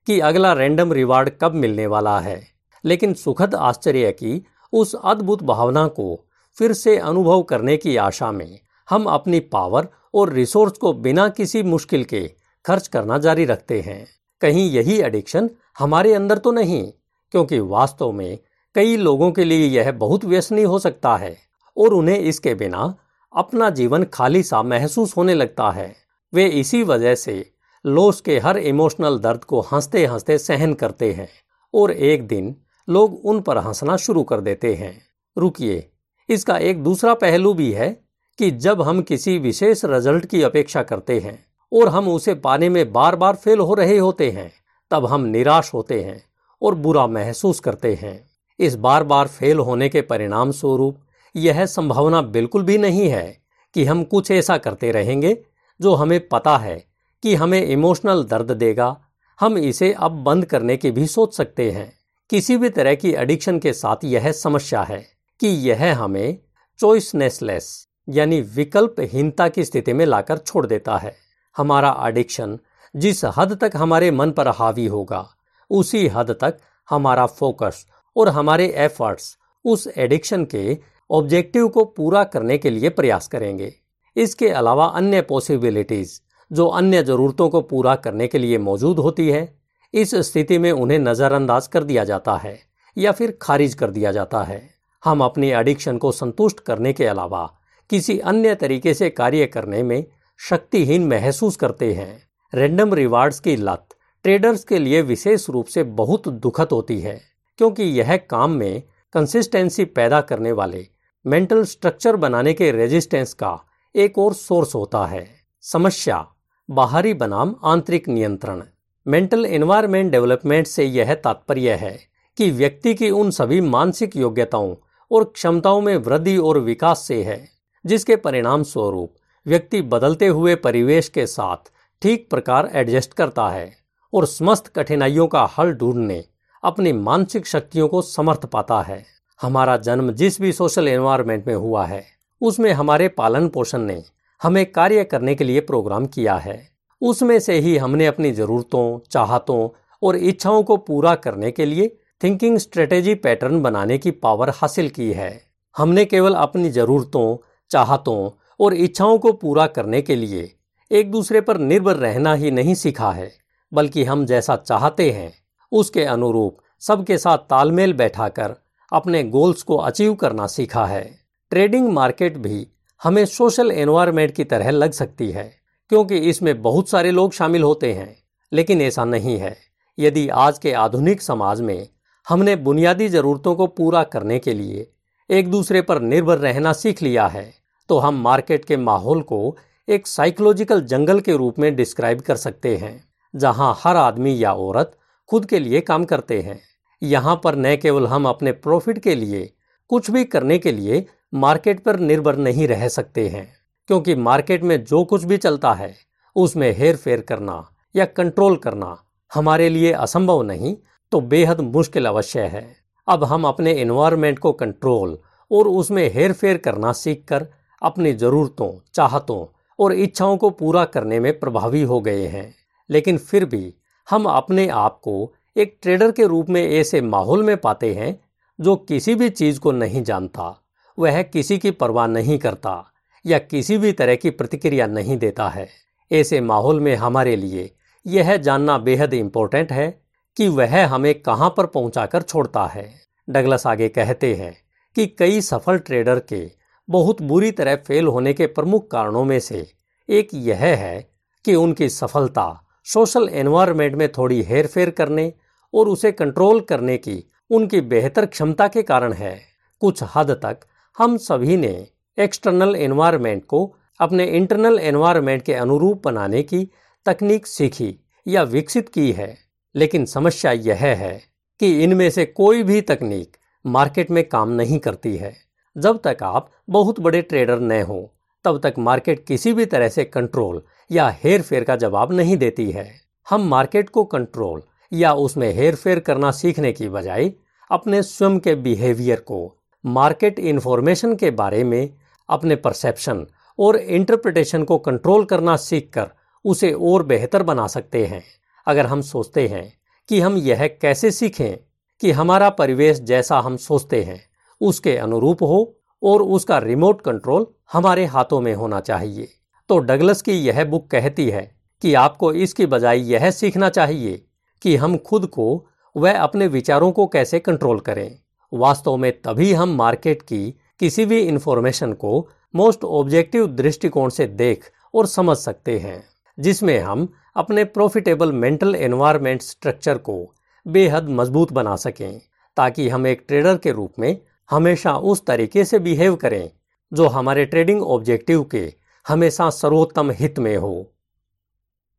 कि अगला रैंडम रिवार्ड कब मिलने वाला है, लेकिन सुखद आश्चर्य की उस अद्भुत भावना को फिर से अनुभव करने की आशा में हम अपनी पावर और रिसोर्स को बिना किसी मुश्किल के खर्च करना जारी रखते हैं। कहीं यही एडिक्शन हमारे अंदर तो नहीं, क्योंकि वास्तव में कई लोगों के लिए यह बहुत व्यसनी हो सकता है और उन्हें इसके बिना अपना जीवन खाली सा महसूस होने लगता है। वे इसी वजह से लॉस के हर इमोशनल दर्द को हँसते हँसते सहन करते हैं और एक दिन लोग उन पर हंसना शुरू कर देते हैं। रुकिए, इसका एक दूसरा पहलू भी है कि जब हम किसी विशेष रिज़ल्ट की अपेक्षा करते हैं और हम उसे पाने में बार बार फेल हो रहे होते हैं, तब हम निराश होते हैं और बुरा महसूस करते हैं। इस बार बार फेल होने के परिणाम स्वरूप यह संभावना बिल्कुल भी नहीं है कि हम कुछ ऐसा करते रहेंगे जो हमें पता है कि हमें इमोशनल दर्द देगा। हम इसे अब बंद करने की भी सोच सकते हैं। किसी भी तरह की एडिक्शन के साथ यह समस्या है कि यह हमें चॉइसनेसलेस यानी विकल्पहीनता की स्थिति में लाकर छोड़ देता है। हमारा एडिक्शन जिस हद तक हमारे मन पर हावी होगा, उसी हद तक हमारा फोकस और हमारे एफर्ट्स उस एडिक्शन के ऑब्जेक्टिव को पूरा करने के लिए प्रयास करेंगे। इसके अलावा अन्य पॉसिबिलिटीज जो अन्य ज़रूरतों को पूरा करने के लिए मौजूद होती है, इस स्थिति में उन्हें नज़रअंदाज कर दिया जाता है या फिर खारिज कर दिया जाता है। हम अपनी एडिक्शन को संतुष्ट करने के अलावा किसी अन्य तरीके से कार्य करने में शक्तिहीन महसूस करते हैं। रैंडम रिवार्ड्स की लत ट्रेडर्स के लिए विशेष रूप से बहुत दुखद होती है। क्योंकि यह काम में कंसिस्टेंसी पैदा करने वाले मेंटल स्ट्रक्चर बनाने के रेजिस्टेंस का एक और सोर्स होता है। समस्या, बाहरी बनाम आंतरिक नियंत्रण। मेंटल एनवायरमेंट डेवलपमेंट से यह तात्पर्य है कि व्यक्ति की उन सभी मानसिक योग्यताओं और क्षमताओं में वृद्धि और विकास से है, जिसके परिणाम स्वरूप व्यक्ति बदलते हुए परिवेश के साथ ठीक प्रकार एडजस्ट करता है और समस्त कठिनाइयों का हल ढूँढने अपनी मानसिक शक्तियों को समर्थ पाता है। हमारा जन्म जिस भी सोशल एनवायरनमेंट में हुआ है, उसमें हमारे पालन पोषण ने हमें कार्य करने के लिए प्रोग्राम किया है। उसमें से ही हमने अपनी ज़रूरतों, चाहतों और इच्छाओं को पूरा करने के लिए थिंकिंग स्ट्रेटेजी पैटर्न बनाने की पावर हासिल की है। हमने केवल अपनी ज़रूरतों, चाहतों और इच्छाओं को पूरा करने के लिए एक दूसरे पर निर्भर रहना ही नहीं सीखा है, बल्कि हम जैसा चाहते हैं उसके अनुरूप सबके साथ तालमेल बैठाकर अपने गोल्स को अचीव करना सीखा है। ट्रेडिंग मार्केट भी हमें सोशल एनवायरमेंट की तरह लग सकती है, क्योंकि इसमें बहुत सारे लोग शामिल होते हैं। लेकिन ऐसा नहीं है। यदि आज के आधुनिक समाज में हमने बुनियादी ज़रूरतों को पूरा करने के लिए एक दूसरे पर निर्भर रहना सीख लिया है तो हम मार्केट के माहौल को एक साइकोलॉजिकल जंगल के रूप में डिस्क्राइब कर सकते हैं, जहाँ हर आदमी या औरत खुद के लिए काम करते हैं। यहाँ पर न केवल हम अपने प्रॉफिट के लिए, कुछ भी करने के लिए मार्केट पर निर्भर नहीं रह सकते हैं, क्योंकि मार्केट में जो कुछ भी चलता है, उसमें हेर फेर करना या कंट्रोल करना हमारे लिए असंभव नहीं तो बेहद मुश्किल अवश्य है। अब हम अपने इन्वायरमेंट को कंट्रोल और उसमें हेर फेर करना सीखकर अपनी ज़रूरतों, चाहतों और इच्छाओं को पूरा करने में प्रभावी हो गए हैं। लेकिन फिर भी हम अपने आप को एक ट्रेडर के रूप में ऐसे माहौल में पाते हैं, जो किसी भी चीज़ को नहीं जानता, वह किसी की परवाह नहीं करता, या किसी भी तरह की प्रतिक्रिया नहीं देता है। ऐसे माहौल में हमारे लिए यह जानना बेहद इम्पोर्टेंट है कि वह हमें कहाँ पर पहुँचाकर छोड़ता है। डगलस आगे कहते हैं कि कई सफल ट्रेडर के बहुत बुरी तरह फेल होने के प्रमुख कारणों में से एक यह है कि उनकी सफलता सोशल एनवायरनमेंट में थोड़ी हेर फेर करने और उसे कंट्रोल करने की उनकी बेहतर क्षमता के कारण है। कुछ हद तक हम सभी ने एक्सटर्नल एनवायरनमेंट को अपने इंटरनल एनवायरनमेंट के अनुरूप बनाने की तकनीक सीखी या विकसित की है। लेकिन समस्या यह है कि इनमें से कोई भी तकनीक मार्केट में काम नहीं करती है। जब तक आप बहुत बड़े ट्रेडर न हो तब तक मार्केट किसी भी तरह से कंट्रोल या हेर फेर का जवाब नहीं देती है। हम मार्केट को कंट्रोल या उसमें हेर फेर करना सीखने की बजाय अपने स्वयं के बिहेवियर को, मार्केट इंफॉर्मेशन के बारे में अपने परसेप्शन और इंटरप्रिटेशन को कंट्रोल करना सीखकर उसे और बेहतर बना सकते हैं। अगर हम सोचते हैं कि हम यह कैसे सीखें कि हमारा परिवेश जैसा हम सोचते हैं, उसके अनुरूप हो और उसका रिमोट कंट्रोल हमारे हाथों में होना चाहिए। तो डगलस की यह बुक कहती है कि आपको इसकी बजाय यह सीखना चाहिए कि हम खुद को वह अपने विचारों को कैसे कंट्रोल करें। वास्तव में तभी हम मार्केट की किसी भी इंफॉर्मेशन को मोस्ट ऑब्जेक्टिव दृष्टिकोण से देख और समझ सकते हैं, जिसमें हम अपने प्रॉफिटेबल मेंटल एनवायरनमेंट स्ट्रक्चर को बेहद मज़बूत बना सकें, ताकि हम एक ट्रेडर के रूप में हमेशा उस तरीके से बिहेव करें, जो हमारे ट्रेडिंग ऑब्जेक्टिव के हमेशा सर्वोत्तम हित में हो।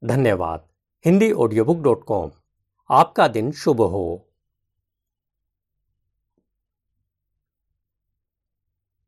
धन्यवाद। Hindi audio book dot com आपका दिन शुभ हो।